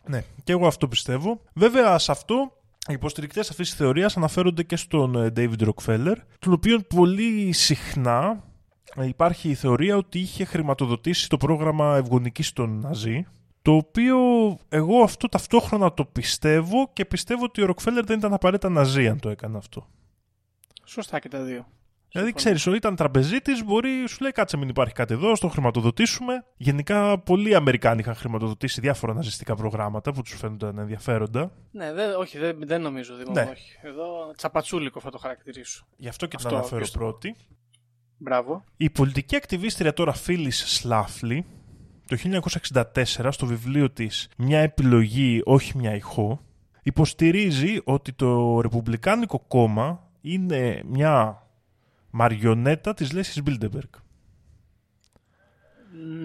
Ναι, και εγώ αυτό πιστεύω. Βέβαια, σε αυτό οι υποστηρικτές αυτής της θεωρίας αναφέρονται και στον ε, David Rockefeller, τον οποίο πολύ συχνά ε, υπάρχει η θεωρία ότι είχε χρηματοδοτήσει το πρόγραμμα ευγονικής των Ναζί, το οποίο εγώ αυτό ταυτόχρονα το πιστεύω και πιστεύω ότι ο Ροκφέλλερ δεν ήταν απαραίτητα Ναζί αν το έκανε αυτό. Σωστά και τα δύο. Δηλαδή, ξέρεις, ήταν τραπεζίτης, μπορεί, σου λέει κάτσε μην υπάρχει κάτι εδώ, στο χρηματοδοτήσουμε. Γενικά, πολλοί Αμερικάνοι είχαν χρηματοδοτήσει διάφορα ναζιστικά προγράμματα που τους φαίνονταν ενδιαφέροντα. Ναι, δεν, όχι, δεν, δεν νομίζω, Δήμο, ναι. όχι. Εδώ τσαπατσούλικο θα το χαρακτηρίσω. Γι' αυτό και την αναφέρω πρώτη. Μπράβο. Η πολιτική ακτιβίστρια τώρα Φίλη Σλάφλι το 1964 στο βιβλίο της «Μια επιλογή, όχι μια ηχό» υποστηρίζει ότι το Ρεπουμπλικάνικο κόμμα είναι μια μαριονέτα της Λέσχης Μπίλντεμπεργκ.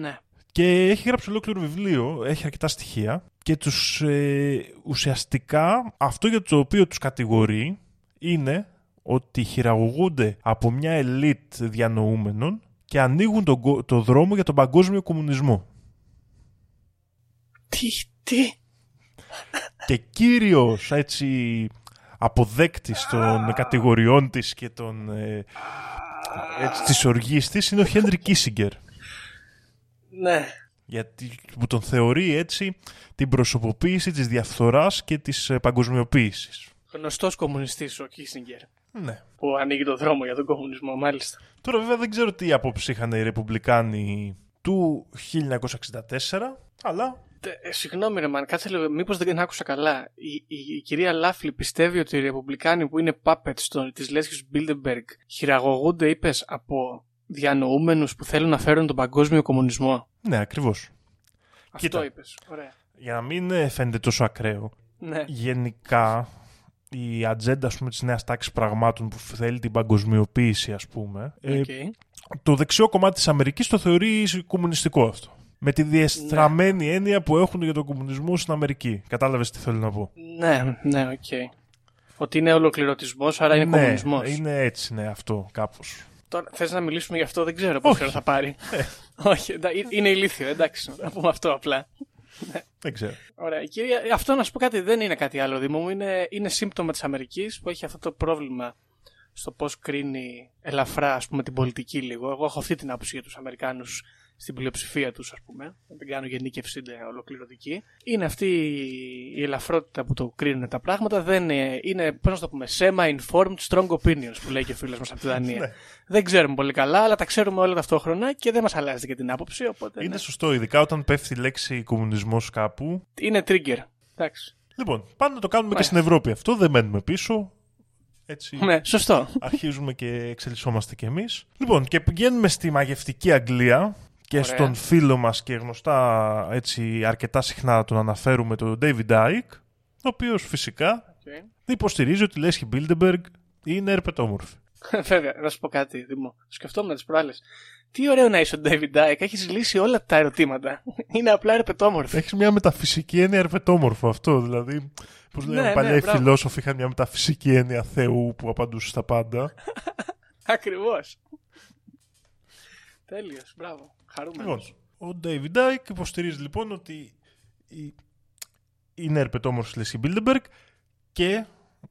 Ναι. Και έχει γράψει ολόκληρο βιβλίο, έχει αρκετά στοιχεία και τους ε, ουσιαστικά αυτό για το οποίο τους κατηγορεί είναι ότι χειραγωγούνται από μια ελίτ διανοούμενων και ανοίγουν το, το δρόμο για τον παγκόσμιο κομμουνισμό. Τι, τι. Και κύριος έτσι αποδέκτης των κατηγοριών της και των, ε, έτσι, της οργής της είναι ο Χένρι Κίσιγκερ. Ναι. Γιατί που τον θεωρεί έτσι την προσωποποίηση της διαφθοράς και της ε, παγκοσμιοποίησης. Γνωστός κομμουνιστής ο Κίσιγκερ. Ναι. Που ανοίγει το δρόμο για τον κομμουνισμό, μάλιστα. Τώρα βέβαια δεν ξέρω τι άποψη είχαν οι Ρεπουμπλικάνοι του 1964, αλλά ε, συγγνώμη, ρε man, κάτσε λίγο. Μήπως δεν άκουσα καλά. Η, η, κυρία Σλάφλι πιστεύει ότι οι Ρεπουμπλικάνοι που είναι puppets της Λέσχης Μπίλντεμπεργκ χειραγωγούνται, είπες, από διανοούμενους που θέλουν να φέρουν τον παγκόσμιο κομμουνισμό; Ναι, ακριβώς. Αυτό είπες. Ωραία. Για να μην ε, φαίνεται τόσο ακραίο. Ναι. Γενικά, η ατζέντα τη της νέας τάξης πραγμάτων που θέλει την παγκοσμιοποίηση, ας πούμε, okay. ε, το δεξιό κομμάτι της Αμερικής το θεωρεί κομμουνιστικό αυτό με τη διεστραμμένη ναι. έννοια που έχουν για τον κομμουνισμό στην Αμερική. Κατάλαβες τι θέλω να πω. Ναι, ναι, ok. Okay. Ότι είναι ολοκληρωτισμός, άρα είναι ναι, κομμουνισμός. Είναι έτσι, ναι, αυτό κάπως. Τώρα θες να μιλήσουμε γι' αυτό, δεν ξέρω πόσο θα πάρει. Ε. <laughs> Όχι, είναι ηλίθιο, εντάξει. Να πούμε αυτό απλά. Δεν ξέρω. Ωραία. Κυρία, αυτό να σου πω κάτι δεν είναι κάτι άλλο, Δήμο μου. Είναι, είναι σύμπτωμα της Αμερικής που έχει αυτό το πρόβλημα στο πώς κρίνει ελαφρά ας πούμε, την πολιτική λίγο. Εγώ έχω αυτή την άποψη για τους Αμερικάνους στην πλειοψηφία τους, ας πούμε. Δεν κάνω γενίκευση ολοκληρωτική. Είναι αυτή η ελαφρότητα που το κρίνουν τα πράγματα. Δεν είναι, είναι πώς να το πούμε, semi-informed strong opinions που λέει και ο φίλος μας από τη Δανία. <laughs> Ναι. δεν ξέρουμε πολύ καλά, αλλά τα ξέρουμε όλα ταυτόχρονα και δεν μας αλλάζει και την άποψη. Οπότε, είναι ναι. σωστό, ειδικά όταν πέφτει η λέξη κομμουνισμός κάπου. Είναι trigger. Εντάξει. Λοιπόν, πάμε να το κάνουμε και στην Ευρώπη αυτό. Δεν μένουμε πίσω. Έτσι, ναι, σωστό. Αρχίζουμε και εξελισσόμαστε κι εμείς. Λοιπόν, και πηγαίνουμε στη μαγευτική Αγγλία, και στον φίλο μας και γνωστά έτσι αρκετά συχνά τον αναφέρουμε τον David Icke, ο οποίος φυσικά okay. υποστηρίζει ότι η Λέσχη Bilderberg είναι ερπετόμορφη. <laughs> Βέβαια, να σου πω κάτι, Δημό. Σκεφτόμουν τις προάλλες. Τι ωραίο να είσαι ο David Icke, έχεις λύσει όλα τα ερωτήματα. <laughs> Είναι απλά ερπετόμορφη. Έχεις μια μεταφυσική έννοια ερπετόμορφο αυτό. Δηλαδή, πώς λένε ναι, παλιά ναι, οι φιλόσοφοι είχαν μια μεταφυσική έννοια Θεού που απαντούσε στα πάντα. <laughs> Ακριβώς. Τέλειος, μπράβο. Χαρούμενος. Λοιπόν, ο David Icke υποστηρίζει λοιπόν ότι είναι ερπετόμορφος λες η Bilderberg και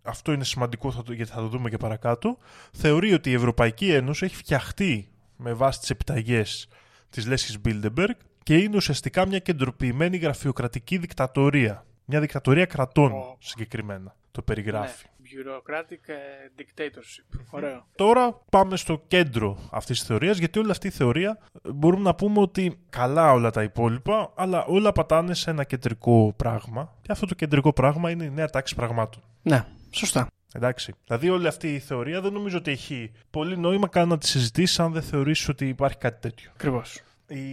αυτό είναι σημαντικό γιατί θα το δούμε και παρακάτω θεωρεί ότι η Ευρωπαϊκή Ένωση έχει φτιαχτεί με βάση τις επιταγές της λέσχης Bilderberg και είναι ουσιαστικά μια κεντροποιημένη γραφειοκρατική δικτατορία. Μια δικτατορία κρατών συγκεκριμένα το περιγράφει. Ναι. Bureaucratic ε, dictatorship. Ωραίο. Τώρα πάμε στο κέντρο αυτής της θεωρίας, γιατί όλη αυτή η θεωρία ε, μπορούμε να πούμε ότι καλά όλα τα υπόλοιπα, αλλά όλα πατάνε σε ένα κεντρικό πράγμα. Και αυτό το κεντρικό πράγμα είναι η νέα τάξη πραγμάτων. Ναι, σωστά. Εντάξει. Δηλαδή όλη αυτή η θεωρία δεν νομίζω ότι έχει πολύ νόημα καν να τη συζητήσεις αν δεν θεωρήσεις ότι υπάρχει κάτι τέτοιο. Ακριβώς. Η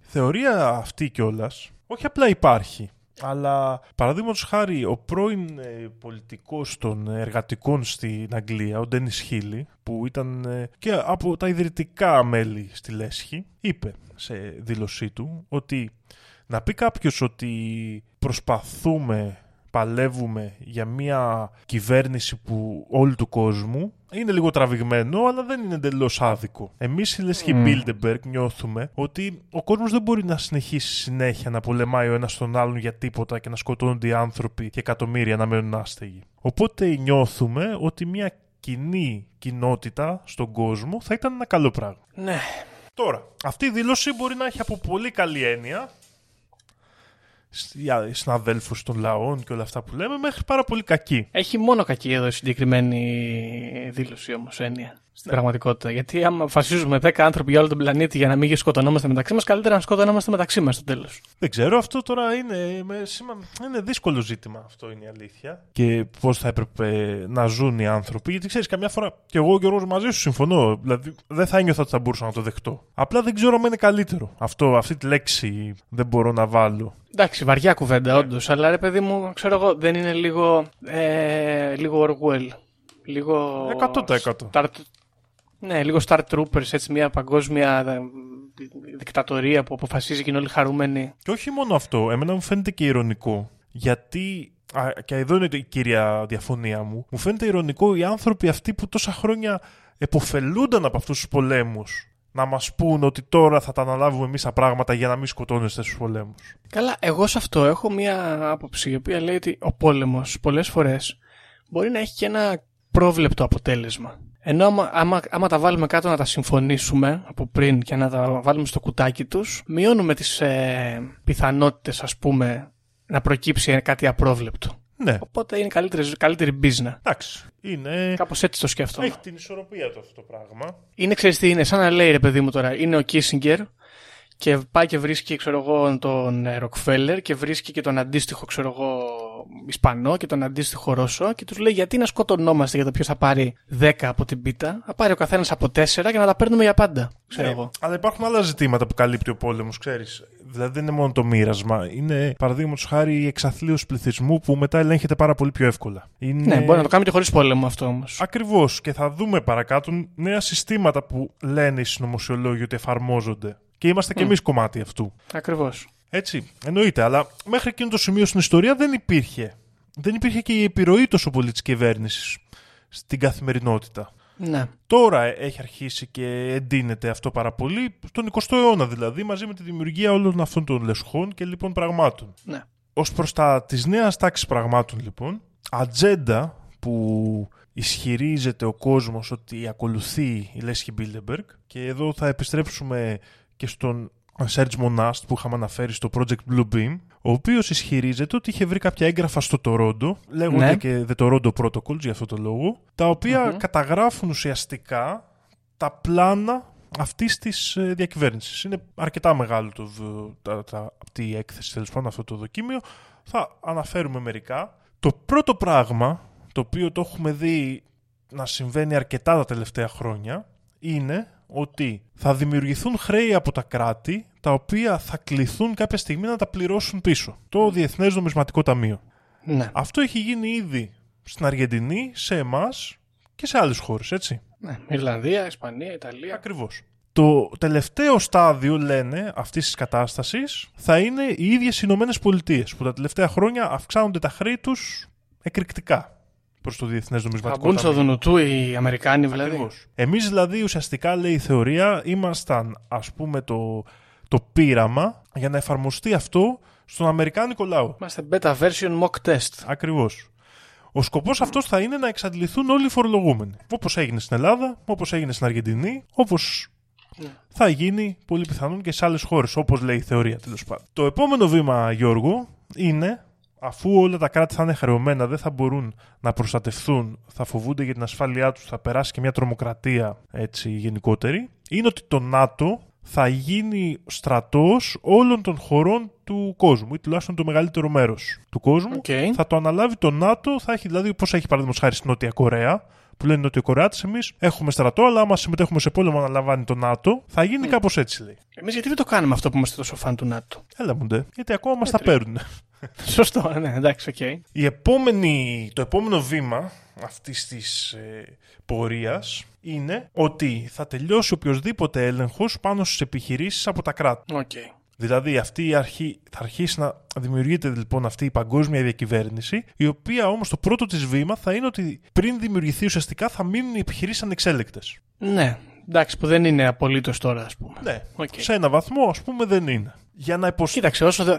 θεωρία αυτή κιόλας όχι απλά υπάρχει. Αλλά παραδείγματος χάρη, ο πρώην ε, πολιτικός των εργατικών στην Αγγλία, ο Ντένις Χίλι, που ήταν ε, και από τα ιδρυτικά μέλη στη Λέσχη, είπε σε δήλωσή του ότι Να πει κάποιος ότι προσπαθούμε, παλεύουμε για μια κυβέρνηση που όλου του κόσμου είναι λίγο τραβηγμένο, αλλά δεν είναι εντελώς άδικο. Εμείς οι Λέσχη mm. Bilderberg νιώθουμε ότι ο κόσμος δεν μπορεί να συνεχίσει συνέχεια να πολεμάει ο ένας τον άλλον για τίποτα και να σκοτώνονται οι άνθρωποι και εκατομμύρια να μένουν άστεγοι. Οπότε νιώθουμε ότι μια κοινή κοινότητα στον κόσμο θα ήταν ένα καλό πράγμα. Ναι. Τώρα, αυτή η δήλωση μπορεί να έχει από πολύ καλή έννοια συναδέλφους των λαών και όλα αυτά που λέμε, μέχρι πάρα πολύ κακή. Έχει μόνο κακή εδώ η συγκεκριμένη δήλωση όμως, έννοια στην πραγματικότητα. Γιατί άμα φασίζουμε 10 άνθρωποι για όλο τον πλανήτη για να μην σκοτωνόμαστε μεταξύ μας, καλύτερα να σκοτωνόμαστε μεταξύ μας στο τέλος. Δεν ξέρω, αυτό τώρα είναι, είναι δύσκολο ζήτημα. Αυτό είναι η αλήθεια. Και πώς θα έπρεπε να ζουν οι άνθρωποι. Γιατί ξέρεις, καμιά φορά και εγώ και ο Γιώργο μαζί σου συμφωνώ. Δηλαδή δεν θα ένιωθα ότι θα μπορούσα να το δεχτώ. Απλά δεν ξέρω αν είναι καλύτερο. Αυτό, αυτή τη λέξη δεν μπορώ να βάλω. Εντάξει, βαριά κουβέντα, yeah. όντως. Αλλά ρε παιδί μου, ξέρω εγώ, δεν είναι λίγο. Ε, λίγο Orwell. Λίγο. 100%. Ναι, λίγο Star Troopers, έτσι μια παγκόσμια ε, δικτατορία που αποφασίζει και είναι όλοι χαρούμενοι. Και όχι μόνο αυτό, εμένα μου φαίνεται και ηρωνικό. Γιατί Α, και εδώ είναι η κύρια διαφωνία μου. Μου φαίνεται ηρωνικό οι άνθρωποι αυτοί που τόσα χρόνια εποφελούνταν από αυτούς τους πολέμους να μας πούν ότι τώρα θα τα αναλάβουμε εμείς τα πράγματα για να μην σκοτώνεστε στους πολέμους. Καλά, εγώ σε αυτό έχω μία άποψη η οποία λέει ότι ο πόλεμος πολλές φορές μπορεί να έχει και ένα πρόβλεπτο αποτέλεσμα. Ενώ άμα, άμα, άμα, τα βάλουμε κάτω να τα συμφωνήσουμε από πριν και να τα βάλουμε στο κουτάκι τους, μειώνουμε τις ε, πιθανότητες ας πούμε να προκύψει κάτι απρόβλεπτο. Ναι. Οπότε είναι καλύτερη, καλύτερη business. Εντάξει. Είναι... Κάπως έτσι το σκέφτομαι. Έχει την ισορροπία του αυτό το πράγμα. Είναι, ξέρεις τι είναι, σαν να λέει ρε παιδί μου τώρα, είναι ο Κίσιγκερ και πάει και βρίσκει ξέρω εγώ, τον Ροκφέλλερ και βρίσκει και τον αντίστοιχο ξέρω εγώ, Ισπανό και τον αντίστοιχο Ρώσο και τους λέει γιατί να σκοτωνόμαστε για το ποιος θα πάρει 10 από την πίτα, θα πάρει ο καθένας από 4 και να τα παίρνουμε για πάντα. Ξέρω ναι, εγώ. Αλλά υπάρχουν άλλα ζητήματα που καλύπτει ο πόλεμος, ξέρεις. Δηλαδή δεν είναι μόνο το μοίρασμα. Είναι παραδείγματος χάρη η εξαθλίωση πληθυσμού που μετά ελέγχεται πάρα πολύ πιο εύκολα. Είναι... Ναι, μπορεί να το κάνει και χωρίς πόλεμο αυτό όμως. Ακριβώς. Και θα δούμε παρακάτω νέα συστήματα που λένε οι συνωμοσιολόγοι ότι εφαρμόζονται. Και είμαστε mm. κι εμείς κομμάτι αυτού. Ακριβώς. Έτσι, εννοείται. Αλλά μέχρι εκείνο το σημείο στην ιστορία δεν υπήρχε. Δεν υπήρχε και η επιρροή τόσο πολύ της κυβέρνησης στην καθημερινότητα. Ναι. Τώρα έχει αρχίσει και εντείνεται αυτό πάρα πολύ, στον 20ο αιώνα δηλαδή, μαζί με τη δημιουργία όλων αυτών των λεσχών και λοιπόν πραγμάτων. Ναι. Ω προς τα τη νέα τάξη πραγμάτων, λοιπόν, ατζέντα που ισχυρίζεται ο κόσμος ότι ακολουθεί η Λέσχη Μπίλτεμπεργκ και εδώ θα επιστρέψουμε και στον Serge Monast που είχαμε αναφέρει στο Project Blue Beam, ο οποίος ισχυρίζεται ότι είχε βρει κάποια έγγραφα στο Τορόντο, λέγονται ναι. και The Toronto Protocols για αυτό το λόγο, τα οποία καταγράφουν ουσιαστικά τα πλάνα αυτής της ε, διακυβέρνησης. Είναι αρκετά μεγάλο το, τα, τα, αυτή η έκθεση, τέλος πάντων, αυτό το δοκίμιο. Θα αναφέρουμε μερικά. Το πρώτο πράγμα, το οποίο το έχουμε δει να συμβαίνει αρκετά τα τελευταία χρόνια, είναι ότι θα δημιουργηθούν χρέη από τα κράτη τα οποία θα κληθούν κάποια στιγμή να τα πληρώσουν πίσω. Το Διεθνές Νομισματικό Ταμείο. Ναι. Αυτό έχει γίνει ήδη στην Αργεντινή, σε εμάς και σε άλλες χώρες, έτσι. Ναι. Ιρλανδία, Ισπανία, Ιταλία. Ακριβώς. Το τελευταίο στάδιο, λένε, αυτής της κατάστασης θα είναι οι ίδιες οι Ηνωμένες Πολιτείες, που τα τελευταία χρόνια αυξάνονται τα χρέη τους εκρηκτικά προς το Διεθνές Νομισματικό Ταμείο. Θα μπουν στο Δουνουτού οι Αμερικάνοι δηλαδή. Εμείς δηλαδή ουσιαστικά λέει η θεωρία ήμασταν ας πούμε το, το πείραμα για να εφαρμοστεί αυτό στον Αμερικάνικο λαό. Είμαστε beta version mock test. Ακριβώς. Ο σκοπός αυτός θα είναι να εξαντληθούν όλοι οι φορολογούμενοι. Όπως έγινε στην Ελλάδα, όπως έγινε στην Αργεντινή, όπως ναι. θα γίνει πολύ πιθανόν και σε άλλες χώρες, όπως λέει η θεωρία τέλος πάντων. Το επόμενο βήμα, Γιώργο, είναι αφού όλα τα κράτη θα είναι χρεωμένα, δεν θα μπορούν να προστατευθούν, θα φοβούνται για την ασφάλειά τους, θα περάσει και μια τρομοκρατία έτσι γενικότερη, είναι ότι το ΝΑΤΟ θα γίνει στρατός όλων των χωρών του κόσμου ή τουλάχιστον το μεγαλύτερο μέρος του κόσμου. Θα το αναλάβει το ΝΑΤΟ, θα έχει δηλαδή πώς έχει παραδείγματος χάρη στην Νότια Κορέα, που λένε ότι οι Κορεάτε εμείς έχουμε στρατό, αλλά άμα συμμετέχουμε σε πόλεμο να λαμβάνει το ΝΑΤΟ, θα γίνει mm. κάπως έτσι λέει. Εμείς γιατί δεν το κάνουμε αυτό που είμαστε τόσο φαν του ΝΑΤΟ; Έλα μου ντε, γιατί ακόμα μας τα παίρνουν. <laughs> Σωστό, ναι, εντάξει, ok. Okay. Η επόμενη, το επόμενο βήμα αυτής της ε, πορείας είναι ότι θα τελειώσει οποιοδήποτε έλεγχος πάνω στις επιχειρήσεις από τα κράτη. Okay. Δηλαδή αυτή η αρχή, θα αρχίσει να δημιουργείται λοιπόν αυτή η παγκόσμια διακυβέρνηση, η οποία όμως το πρώτο της βήμα θα είναι ότι πριν δημιουργηθεί ουσιαστικά θα μείνουν οι επιχειρήσεις ανεξέλεκτες. Ναι, εντάξει, που δεν είναι απολύτως τώρα, ας πούμε. Ναι, Okay. σε ένα βαθμό ας πούμε δεν είναι. Για να υποσ... Κοίταξε, όσο δε...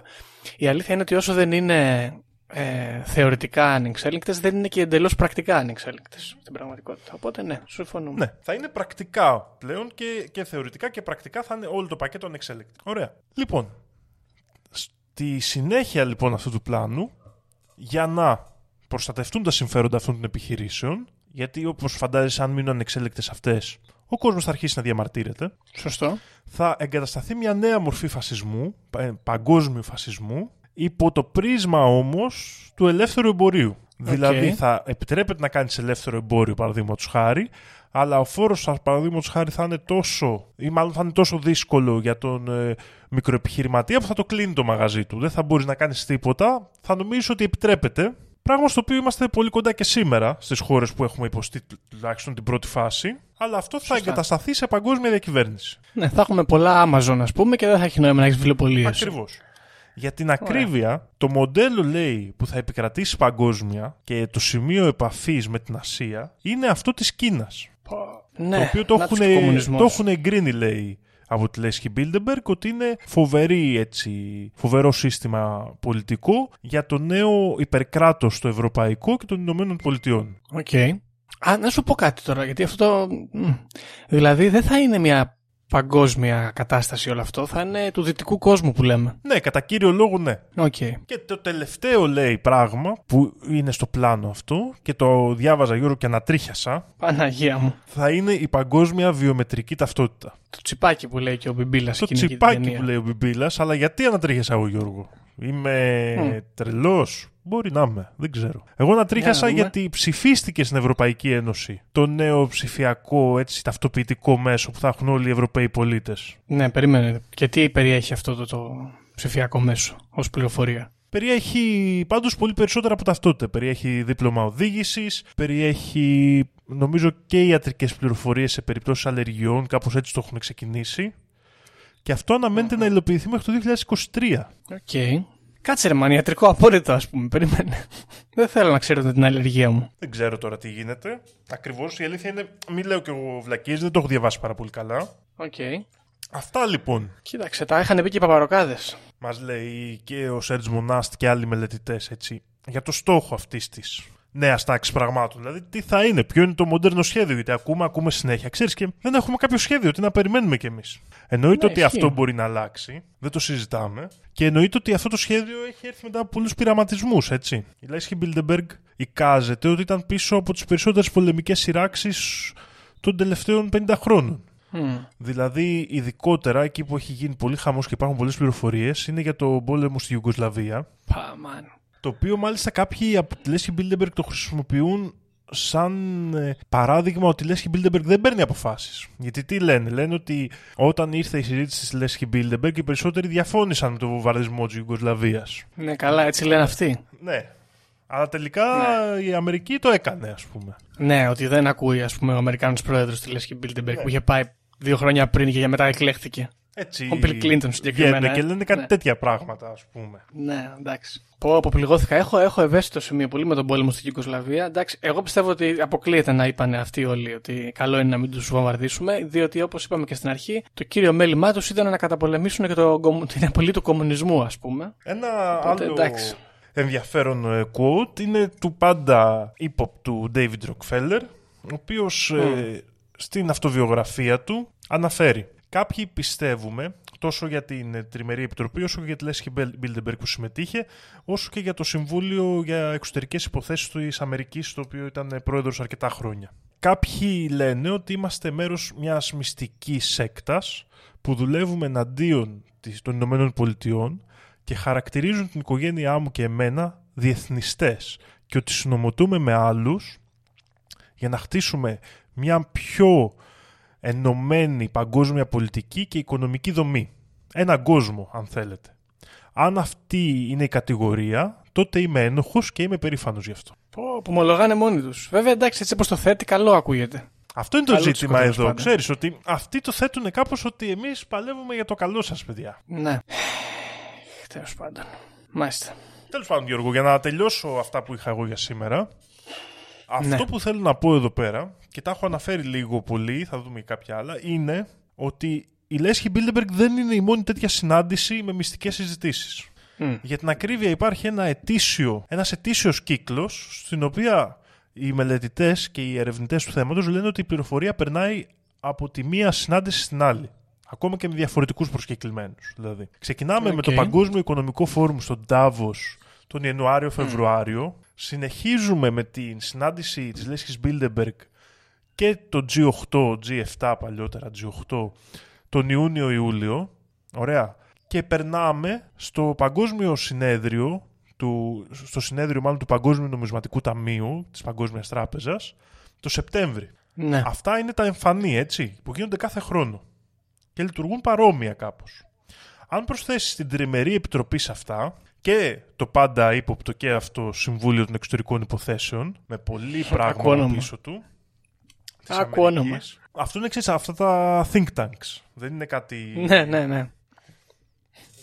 η αλήθεια είναι ότι όσο δεν είναι ε, θεωρητικά ανεξέλεγκτες, δεν είναι και εντελώς πρακτικά ανεξέλεγκτες στην πραγματικότητα. Οπότε ναι, συμφωνούμε. Ναι, θα είναι πρακτικά πλέον και, και θεωρητικά και πρακτικά θα είναι όλο το πακέτο ανεξέλεγκτη. Ωραία. Λοιπόν, στη συνέχεια λοιπόν αυτού του πλάνου, για να προστατευτούν τα συμφέροντα αυτών των επιχειρήσεων, γιατί όπως φαντάζεσαι, αν μείνουν ανεξέλεγκτες αυτές, ο κόσμος θα αρχίσει να διαμαρτύρεται. Σωστό. Θα εγκατασταθεί μια νέα μορφή φασισμού, πα- παγκόσμιου φασισμού, υπό το πρίσμα όμως του ελεύθερου εμπορίου. Δηλαδή θα επιτρέπεται να κάνεις ελεύθερο εμπόριο παραδείγματος χάρη, αλλά ο φόρος παραδείγματος χάρη θα είναι τόσο, ή μάλλον θα είναι τόσο δύσκολο για τον ε, μικροεπιχειρηματία που θα το κλείνει το μαγαζί του. Δεν θα μπορείς να κάνεις τίποτα, θα νομίζεις ότι επιτρέπεται. Πράγμα στο οποίο είμαστε πολύ κοντά και σήμερα στις χώρες που έχουμε υποστεί τουλάχιστον την πρώτη φάση, αλλά αυτό θα Σωστά. εγκατασταθεί σε παγκόσμια διακυβέρνηση. Ναι, θα έχουμε πολλά Amazon, ας πούμε, και δεν θα έχει νόημα να έχεις βιβλιοπολίε. Ακριβώς. Για την ακρίβεια, το μοντέλο λέει που θα επικρατήσει παγκόσμια και το σημείο επαφής με την Ασία είναι αυτό της Κίνας. Ναι, το οποίο το να τους έχουν, και ο κομμουνισμός. το έχουν εγκρίνει, λέει, από τη Λέσχη Bilderberg ότι είναι φοβερή, έτσι, φοβερό σύστημα πολιτικό για το νέο υπερκράτος το ευρωπαϊκό και των Ηνωμένων Πολιτειών. Οκ. Α, να σου πω κάτι τώρα, γιατί αυτό το. μ, Δηλαδή δεν θα είναι μια παγκόσμια κατάσταση όλο αυτό, θα είναι του δυτικού κόσμου που λέμε. Ναι, κατά κύριο λόγο ναι. Οκ. Και το τελευταίο λέει πράγμα που είναι στο πλάνο αυτό και το διάβαζα Γιώργο και ανατρίχιασα Παναγία μου. θα είναι η παγκόσμια βιομετρική ταυτότητα. Το τσιπάκι που λέει και ο Μπιμπίλας. Το τσιπάκι που λέει ο Μπιμπίλας, αλλά γιατί ανατρίχιασα εγώ Γιώργο; Είμαι Μμ. τρελός. Μπορεί να είμαι, δεν ξέρω. Εγώ ανατρίχιασα Για να δούμε. γιατί ψηφίστηκε στην Ευρωπαϊκή Ένωση το νέο ψηφιακό έτσι, ταυτοποιητικό μέσο που θα έχουν όλοι οι Ευρωπαίοι πολίτες. Ναι, περίμενε. Και τι περιέχει αυτό το, το ψηφιακό μέσο ως πληροφορία; Περιέχει πάντως πολύ περισσότερα από ταυτότητα. Περιέχει δίπλωμα οδήγησης, περιέχει νομίζω και ιατρικές πληροφορίες σε περιπτώσεις αλλεργιών, κάπως έτσι το έχουν ξεκινήσει. Και αυτό αναμένεται να υλοποιηθεί μέχρι το 2023. Οκ. Κάτσε ρε man, ιατρικό απόρρητο ας πούμε. Περίμενε. Δεν θέλω να ξέρετε την αλλεργία μου. Δεν ξέρω τώρα τι γίνεται. Ακριβώς η αλήθεια είναι, μην λέω και εγώ βλακίες, δεν το έχω διαβάσει πάρα πολύ καλά. Οκ. Αυτά λοιπόν Κοίταξε, τα είχαν πει και οι παπαροκάδες. μας λέει και ο Σέρτζ Μονάστ και άλλοι μελετητές έτσι, για το στόχο αυτής της νέας τάξης πραγμάτων. Δηλαδή, τι θα είναι, ποιο είναι το μοντέρνο σχέδιο, γιατί ακούμε, ακούμε συνέχεια. Ξέρεις και δεν έχουμε κάποιο σχέδιο, τι να περιμένουμε κι εμείς. Εννοείται Ναι, ότι ισχύει. αυτό μπορεί να αλλάξει, δεν το συζητάμε. Και εννοείται ότι αυτό το σχέδιο έχει έρθει μετά από πολλούς πειραματισμούς, έτσι. Η Λέσχη Μπιλντεμπεργκ εικάζεται ότι ήταν πίσω από τις περισσότερες πολεμικές συρράξεις των τελευταίων 50 χρόνων. Δηλαδή, ειδικότερα εκεί που έχει γίνει πολύ χαμός και υπάρχουν πολλές πληροφορίες, είναι για το πόλεμο στη Ιουγκοσλαβία. Παμάν. Το οποίο μάλιστα κάποιοι από τη Λέσχη Bilderberg το χρησιμοποιούν σαν ε, παράδειγμα ότι η Λέσχη Bilderberg δεν παίρνει αποφάσεις. Γιατί τι λένε, λένε ότι όταν ήρθε η συζήτηση της Λέσχη Bilderberg οι περισσότεροι διαφώνησαν με το βομβαρδισμό της Ιουγκοσλαβίας. Ναι, καλά, έτσι λένε αυτοί. Ναι. Αλλά τελικά η Αμερική το έκανε, ας πούμε. Ναι, ότι δεν ακούει, ας πούμε, ο Αμερικάνος πρόεδρος της Λέσχη Μπίλτεμπεργκ που είχε πάει δύο χρόνια πριν και μετά εκλέχθηκε. Έτσι, Ο Bill Clinton συγκεκριμένα, βγαίνουν ε. και λένε κάτι Ναι. τέτοια πράγματα, ας πούμε. Ναι, εντάξει. Πω, αποπληγώθηκα. Έχω, έχω ευαίσθητο σημείο πολύ με τον πόλεμο στην Κυκοσλαβία. Εντάξει, εγώ πιστεύω ότι αποκλείεται να είπαν αυτοί όλοι ότι καλό είναι να μην τους βομβαρδίσουμε, διότι όπως είπαμε και στην αρχή, το κύριο μέλημά τους ήταν να καταπολεμήσουν και το, κομμου- την απολύτω του κομμουνισμού, ας πούμε. Ένα Οπότε, άλλο εντάξει. ενδιαφέρον ε, quote είναι του πάντα ύποπτου David Rockefeller, ο οποίος ε, στην αυτοβιογραφία του αναφέρει «Κάποιοι πιστεύουμε τόσο για την ε, Τριμερή Επιτροπή όσο και για τη Λέσχη Bilderberg που συμμετείχε όσο και για το Συμβούλιο για Εξωτερικές Υποθέσεις της Αμερικής το οποίο ήταν ε, πρόεδρος αρκετά χρόνια. Κάποιοι λένε ότι είμαστε μέρος μιας μυστικής σέκτας που δουλεύουμε εναντίον της- των Ηνωμένων Πολιτειών και χαρακτηρίζουν την οικογένειά μου και εμένα διεθνιστές και ότι συνομωτούμε με άλλους για να χτίσουμε μια πιο ενωμένη παγκόσμια πολιτική και οικονομική δομή. Έναν κόσμο, αν θέλετε. Αν αυτή είναι η κατηγορία, τότε είμαι ένοχος και είμαι περήφανος γι' αυτό. Πω, που ομολογάνε μόνοι τους. Βέβαια, εντάξει, έτσι όπως το θέτει, καλό ακούγεται. Αυτό είναι το Καλός ζήτημα τους εδώ. πάντων. Ξέρεις ότι αυτοί το θέτουν κάπως ότι εμείς παλεύουμε για το καλό σας, παιδιά. Ναι. Τέλος πάντων. Μάλιστα. Τέλος πάντων, Γιώργο, για να τελειώσω αυτά που είχα εγώ για σήμερα. Αυτό Ναι. που θέλω να πω εδώ πέρα, και τα έχω αναφέρει λίγο πολύ, θα δούμε και κάποια άλλα, είναι ότι η Λέσχη Bilderberg δεν είναι η μόνη τέτοια συνάντηση με μυστικές συζητήσεις. Μμ. Για την ακρίβεια υπάρχει ένα ετήσιο, ένας ετήσιος κύκλος, στην οποία οι μελετητές και οι ερευνητές του θέματος λένε ότι η πληροφορία περνάει από τη μία συνάντηση στην άλλη. Ακόμα και με διαφορετικούς προσκεκλημένους. Δηλαδή. Ξεκινάμε με το Οκ. Παγκόσμιο Οικονομικό Φόρουμ στον Νταβός τον Ιανουάριο-Φεβρουάριο. Συνεχίζουμε με την συνάντηση της Λέσχης Bilderberg και το G8, G7 παλιότερα, G8, τον Ιούνιο-Ιούλιο. Ωραία. Και περνάμε στο παγκόσμιο συνέδριο, του, στο συνέδριο μάλλον του Παγκόσμιου Νομισματικού Ταμείου της Παγκόσμιας Τράπεζας, το Σεπτέμβρη. Ναι. Αυτά είναι τα εμφανή, έτσι, που γίνονται κάθε χρόνο. Και λειτουργούν παρόμοια κάπως. Αν προσθέσεις την τριμερή επιτροπή σε αυτά και το πάντα ύποπτο και αυτό Συμβούλιο των Εξωτερικών Υποθέσεων, με πολύ πράγμα Ακούω όνομα. πίσω του. της Ακούω όνομα. Αμερικής. Αυτό είναι ξέρεις, αυτά τα think tanks. Δεν είναι κάτι, Ναι, ναι, ναι.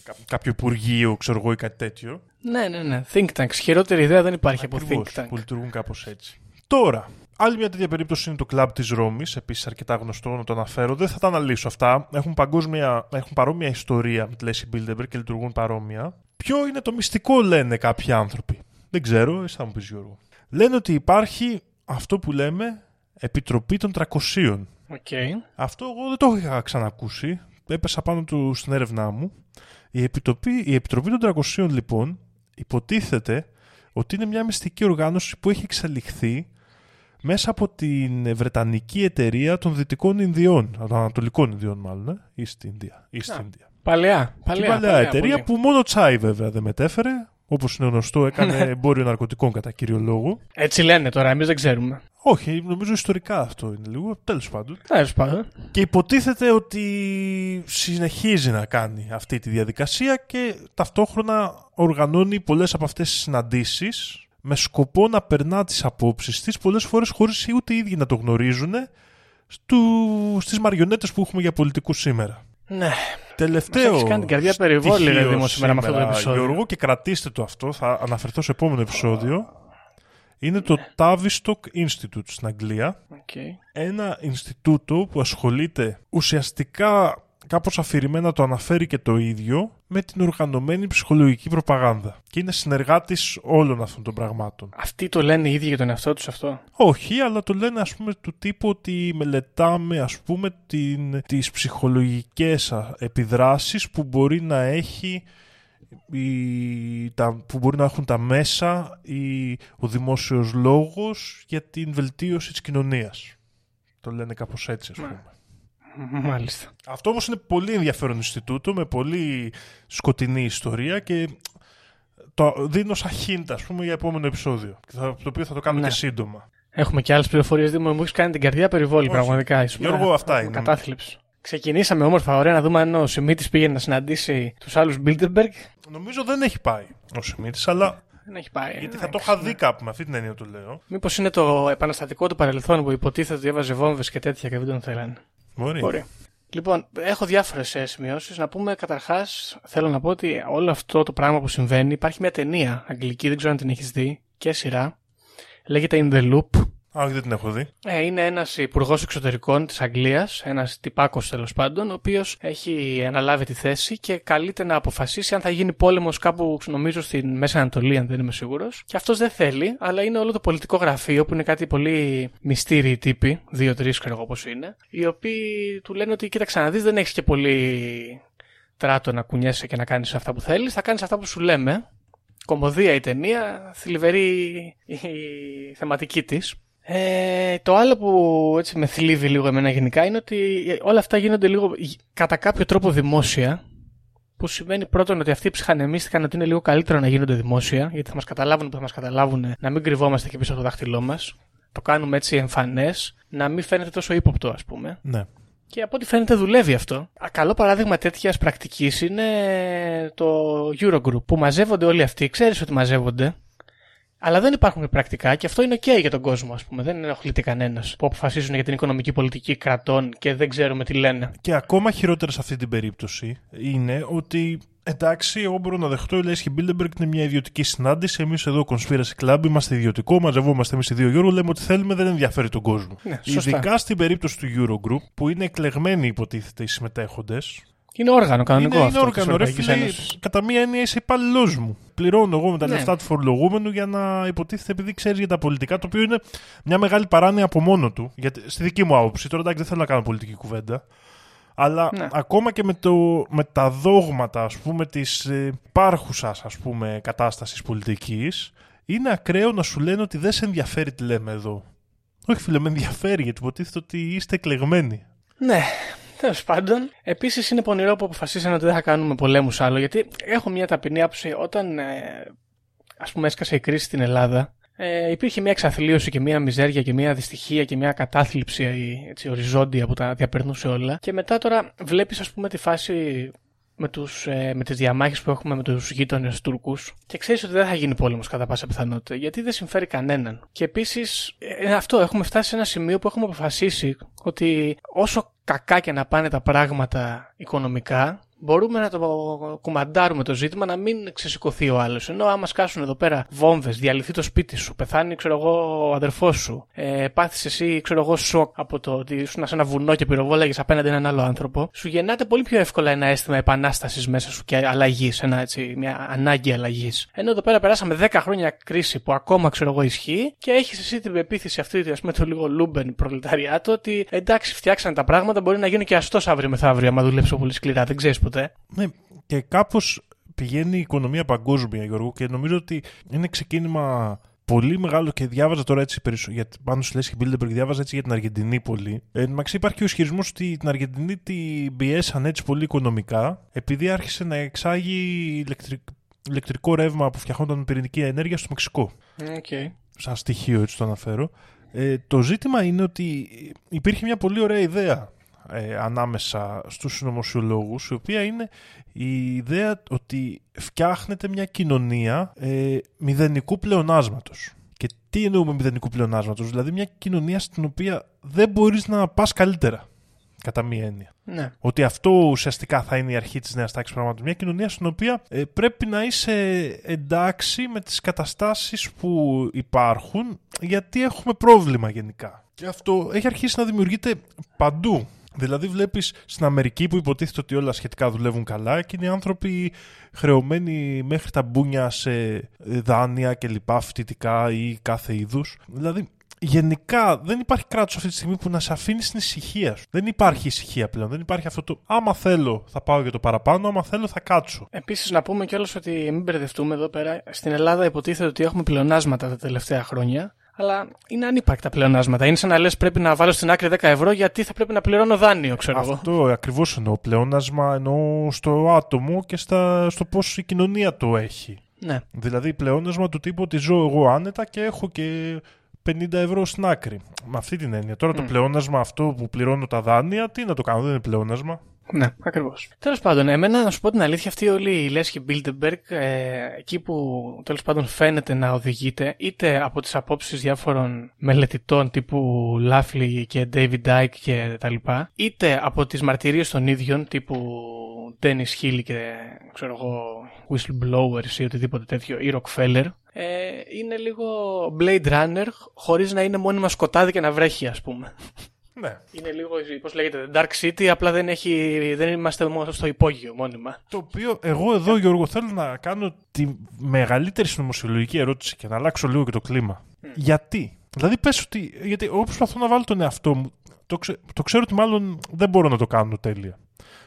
κα- κάποιο υπουργείο, ξέρω εγώ, ή κάτι τέτοιο. Ναι, ναι, ναι. Think tanks. Χειρότερη ιδέα δεν υπάρχει από Ακριβώς, think tank. που λειτουργούν κάπως έτσι. Τώρα, άλλη μια τέτοια περίπτωση είναι το κλαμπ της Ρώμης, επίσης αρκετά γνωστό να το αναφέρω. Δεν θα τα αναλύσω αυτά. Έχουν, παγκόσμια, έχουν παρόμοια ιστορία με τη Λέσχη Bilderberg και λειτουργούν παρόμοια. Ποιο είναι το μυστικό, λένε κάποιοι άνθρωποι; Δεν ξέρω, εσύ θα μου πεις Γιώργο. Λένε ότι υπάρχει αυτό που λέμε Επιτροπή των 300. Οκ. Αυτό εγώ δεν το είχα ξανακούσει. Έπεσα πάνω του στην έρευνά μου. Η Επιτροπή, η Επιτροπή των 300 λοιπόν υποτίθεται ότι είναι μια μυστική οργάνωση που έχει εξελιχθεί μέσα από την Βρετανική εταιρεία των Δυτικών Ινδιών, των Ανατολικών Ινδιών μάλλον, ε; East India. East Α, India. Παλαιά. Και Παλαιά, παλιά παλαιά, εταιρεία πολύ. που μόνο τσάι βέβαια δεν μετέφερε. Όπως είναι γνωστό έκανε Ναι. εμπόριο ναρκωτικών κατά κύριο λόγο. Έτσι λένε τώρα, εμείς δεν ξέρουμε. Όχι, νομίζω ιστορικά αυτό είναι λίγο. Τέλος πάντων. Τέλος πάντων. Και υποτίθεται ότι συνεχίζει να κάνει αυτή τη διαδικασία και ταυτόχρονα οργανώνει πολλές από αυτές τις συναντήσεις με σκοπό να περνά τις απόψεις της πολλές φορές χωρίς ούτε οι ίδιοι να το γνωρίζουν στου, στις μαριονέτες που έχουμε για πολιτικούς σήμερα. Ναι. Τελευταίο έχεις κάνει την καρδιά περιβόλη, ρε, στοιχείο Δήμο, σήμερα με αυτό το επεισόδιο. Γιώργο, και κρατήστε το αυτό, θα αναφερθώ σε επόμενο επεισόδιο. Είναι το Tavistock Institute στην Αγγλία Okay. ένα Ινστιτούτο που ασχολείται ουσιαστικά κάπως αφηρημένα το αναφέρει και το ίδιο με την οργανωμένη ψυχολογική προπαγάνδα και είναι συνεργάτης όλων αυτών των πραγμάτων. Αυτοί το λένε οι ίδιοι για τον εαυτό τους αυτό; Όχι, αλλά το λένε ας πούμε του τύπου ότι μελετάμε ας πούμε την, τις ψυχολογικές α, επιδράσεις που μπορεί να έχει η, τα, που μπορεί να έχουν τα μέσα ή ο δημόσιος λόγος για την βελτίωση της κοινωνίας. Το λένε κάπως έτσι ας πούμε. Μάλιστα. Αυτό όμως είναι πολύ ενδιαφέρον Ινστιτούτο με πολύ σκοτεινή ιστορία και το δίνω σαν hint ας πούμε για επόμενο επεισόδιο και θα- το οποίο θα το κάνω Ναι. και σύντομα. Έχουμε και άλλες πληροφορίες, Δήμο. Μου έχεις κάνει την καρδιά περιβόλη, Όχι. πραγματικά. Ήσουν- Γιώργο, αυτά έχουμε είναι. Κατάθλιψη. Ξεκινήσαμε όμορφα, ωραία, να δούμε αν ο Σιμίτης πήγε να συναντήσει τους άλλους Bilderberg. Νομίζω δεν έχει πάει ο Σιμίτης, αλλά Δεν έχει πάει. γιατί θα το είχα δει κάπου με αυτή την έννοια το λέω. Μήπως είναι το επαναστατικό του παρελθόν που υποτίθεται ότι έβαζε βόμβες και τέτοια και δεν τον θέλανε. Μπορεί. Μπορεί. Λοιπόν, έχω διάφορες σημειώσεις. Να πούμε καταρχάς, θέλω να πω ότι όλο αυτό το πράγμα που συμβαίνει υπάρχει μια ταινία αγγλική, δεν ξέρω αν την έχεις δει, και σειρά. Λέγεται In the Loop. Α, όχι, δεν την έχω δει. Ε, είναι ένας υπουργός εξωτερικών της Αγγλίας, ένας τυπάκος τέλος πάντων, ο οποίος έχει αναλάβει τη θέση και καλείται να αποφασίσει αν θα γίνει πόλεμος κάπου, νομίζω, στην Μέση Ανατολή, αν δεν είμαι σίγουρος. Και αυτός δεν θέλει, αλλά είναι όλο το πολιτικό γραφείο που είναι κάτι πολύ μυστήριοι τύποι, δύο-τρεις ξέρω εγώ πώς είναι, οι οποίοι του λένε ότι κοίταξε να δεις, δεν έχεις και πολύ τράτο να κουνιέσαι και να κάνεις αυτά που θέλεις, θα κάνεις αυτά που σου λέμε. Κομμωδία η ταινία, θλιβερή η θεματική της. Ε, το άλλο που έτσι με θλίβει λίγο εμένα γενικά είναι ότι όλα αυτά γίνονται λίγο κατά κάποιο τρόπο δημόσια. Που σημαίνει πρώτον ότι αυτοί ψυχανεμίστηκαν ότι είναι λίγο καλύτερο να γίνονται δημόσια, γιατί θα μας καταλάβουν που θα μας καταλάβουν, να μην κρυβόμαστε και πίσω από το δάχτυλό μας. Το κάνουμε έτσι εμφανές, να μην φαίνεται τόσο ύποπτο, ας πούμε. Ναι. Και από ό,τι φαίνεται δουλεύει αυτό. Α, Καλό παράδειγμα τέτοιας πρακτικής είναι το Eurogroup που μαζεύονται όλοι αυτοί. Ξέρεις ότι μαζεύονται; Αλλά δεν υπάρχουν πρακτικά και αυτό είναι ok για τον κόσμο, ας πούμε. Δεν ενοχλείται κανένας που αποφασίζουν για την οικονομική πολιτική κρατών και δεν ξέρουμε τι λένε. Και ακόμα χειρότερα σε αυτή την περίπτωση είναι ότι Εντάξει, εγώ μπορώ να δεχτώ. Η Λέσχη Μπίλντεμπεργκ είναι μια ιδιωτική συνάντηση. Εμείς εδώ, Conspiracy Club, είμαστε ιδιωτικό. Μαζευόμαστε εμείς οι δύο εδώ. Λέμε ό,τι θέλουμε, δεν ενδιαφέρει τον κόσμο. Ναι, σωστά. Ειδικά στην περίπτωση του Eurogroup, που είναι εκλεγμένοι υποτίθεται οι συμμετέχοντες. Είναι όργανο κανονικό Είναι, αυτό. είναι της όργανο. Ρε Ευρωπαϊκής φίλε, Ένωσης. κατά μία έννοια είσαι υπάλληλό μου. Πληρώνω εγώ με τα Ναι. λεφτά του φορολογούμενου για να υποτίθεται επειδή ξέρεις για τα πολιτικά, το οποίο είναι μια μεγάλη παράνοια από μόνο του. Γιατί, στη δική μου άποψη, τώρα εντάξει δεν θέλω να κάνω πολιτική κουβέντα. Αλλά Ναι. ακόμα και με, το, με τα δόγματα ας πούμε της ε, υπάρχουσας ας πούμε κατάστασης πολιτικής είναι ακραίο να σου λένε ότι δεν σε ενδιαφέρει τι λέμε εδώ. Όχι φίλε, με ενδιαφέρει γιατί υποτίθεται ότι είστε εκλεγμένοι. Ναι. Τέλος πάντων, επίσης είναι πονηρό που αποφασίσανε ότι δεν θα κάνουμε πολέμους άλλο. Γιατί έχω μια ταπεινή άποψη όταν ε, ας πούμε έσκασε η κρίση στην Ελλάδα. Ε, υπήρχε μια εξαθλίωση και μια μιζέρια και μια δυστυχία και μια κατάθλιψη ε, έτσι, οριζόντια που τα διαπερνούσε όλα. Και μετά τώρα βλέπεις ας πούμε τη φάση με, τους, ε, με τις διαμάχες που έχουμε με τους γείτονες Τούρκους και ξέρεις ότι δεν θα γίνει πόλεμος κατά πάσα πιθανότητα γιατί δεν συμφέρει κανέναν. Και επίσης ε, αυτό έχουμε φτάσει σε ένα σημείο που έχουμε αποφασίσει ότι όσο κακά και να πάνε τα πράγματα οικονομικά μπορούμε να το κουμαντάρουμε το ζήτημα να μην ξεσηκωθεί ο άλλος. Ενώ άμα σκάσουν εδώ πέρα βόμβες, διαλυθεί το σπίτι σου, πεθάνει, ξέρω εγώ, ο αδερφός σου, ε, πάθεις εσύ, ξέρω εγώ, σοκ από το ότι ήσουν σε ένα βουνό και πυροβόλαγες απέναντι έναν άλλο άνθρωπο, σου γεννάται πολύ πιο εύκολα ένα αίσθημα επανάστασης μέσα σου και αλλαγής, μια ανάγκη αλλαγής. Ενώ εδώ πέρα περάσαμε 10 χρόνια κρίση που ακόμα, ξέρω εγώ, ισχύει και έχεις εσύ την πεποίθηση αυτή, ας πούμε, το λίγο λούμπεν προλεταριάτο, ότι εντάξει, φτιάξαν τα πράγματα, μπορεί να γίνει και αστός αύριο μεθαύριο, άμα δουλέψω πολύ σκληρά, δεν ξέρεις ποτέ. Ναι, και κάπως πηγαίνει η οικονομία παγκόσμια, Γιώργο, και νομίζω ότι είναι ξεκίνημα πολύ μεγάλο και διάβαζα τώρα έτσι περισσότερο. Γιατί πάνω στη Λέσχη Μπίλντεμπεργκ διάβαζα έτσι για την Αργεντινή πολύ. Ε, εντάξει, υπάρχει και ο ισχυρισμός ότι την Αργεντινή την πιέσαν έτσι πολύ οικονομικά, επειδή άρχισε να εξάγει ηλεκτρικ... ηλεκτρικό ρεύμα που φτιαχνόταν με πυρηνική ενέργεια στο Μεξικό. Okay. Σαν στοιχείο, έτσι το αναφέρω. Ε, το ζήτημα είναι ότι υπήρχε μια πολύ ωραία ιδέα ε, ανάμεσα στους συνωμοσιολόγους η οποία είναι η ιδέα ότι φτιάχνεται μια κοινωνία ε, μηδενικού πλεονάσματος. Και τι εννοούμε μηδενικού πλεονάσματος, δηλαδή μια κοινωνία στην οποία δεν μπορείς να πας καλύτερα. Κατά μία έννοια. Ναι. Ότι αυτό ουσιαστικά θα είναι η αρχή της νέας τάξης πραγμάτων. Μια κοινωνία στην οποία ε, πρέπει να είσαι εντάξει με τις καταστάσεις που υπάρχουν γιατί έχουμε πρόβλημα γενικά. Και αυτό έχει αρχίσει να δημιουργείται παντού. Δηλαδή βλέπεις στην Αμερική που υποτίθεται ότι όλα σχετικά δουλεύουν καλά και είναι οι άνθρωποι χρεωμένοι μέχρι τα μπούνια σε δάνεια και λοιπά φοιτητικά ή κάθε είδους. Δηλαδή γενικά δεν υπάρχει κράτος αυτή τη στιγμή που να σε αφήνει στην ησυχία σου. Δεν υπάρχει ησυχία πλέον. Δεν υπάρχει αυτό το άμα θέλω θα πάω για το παραπάνω, άμα θέλω θα κάτσω. Επίσης, να πούμε κιόλας ότι μην μπερδευτούμε εδώ πέρα. Στην Ελλάδα υποτίθεται ότι έχουμε πλεονάσματα τα τελευταία χρόνια. Αλλά είναι ανύπαρκτα πλεονάσματα. Είναι σαν να λες: Πρέπει να βάλω στην άκρη 10 ευρώ γιατί θα πρέπει να πληρώνω δάνειο, ξέρω εγώ. Αυτό ακριβώς εννοώ. Πλεόνασμα εννοώ στο άτομο και στα, στο πώς η κοινωνία το έχει. Ναι. Δηλαδή πλεόνασμα του τύπου ότι ζω εγώ άνετα και έχω και 50 ευρώ στην άκρη. Με αυτή την έννοια. Τώρα το Mm. πλεόνασμα αυτό που πληρώνω τα δάνεια, τι να το κάνω, δεν είναι πλεόνασμα. Ναι, ακριβώς. Τέλος πάντων, εμένα να σου πω την αλήθεια, αυτή όλη η Λέσχη Μπίλτεμπεργκ, ε, εκεί που τέλος πάντων φαίνεται να οδηγείται, είτε από τις απόψεις διάφορων μελετητών τύπου Λάφλι και David Dyke και τα λοιπά, είτε από τις μαρτυρίες των ίδιων τύπου Dennis Hill και ξέρω εγώ whistleblowers ή οτιδήποτε τέτοιο, ή Rockefeller, ε, είναι λίγο Blade Runner χωρίς να είναι μόνιμα σκοτάδι και να βρέχει ας πούμε. Ναι. Είναι λίγο, πώς λέγεται, Dark City, απλά δεν, έχει, δεν είμαστε μόνο στο υπόγειο μόνιμα. Το οποίο εγώ εδώ, Γιώργο, θέλω να κάνω τη μεγαλύτερη συνωμοσιολογική ερώτηση και να αλλάξω λίγο και το κλίμα. Γιατί; Δηλαδή, πες ότι. Γιατί εγώ προσπαθώ να βάλω τον εαυτό μου. Το, ξε- το ξέρω ότι μάλλον δεν μπορώ να το κάνω τέλεια.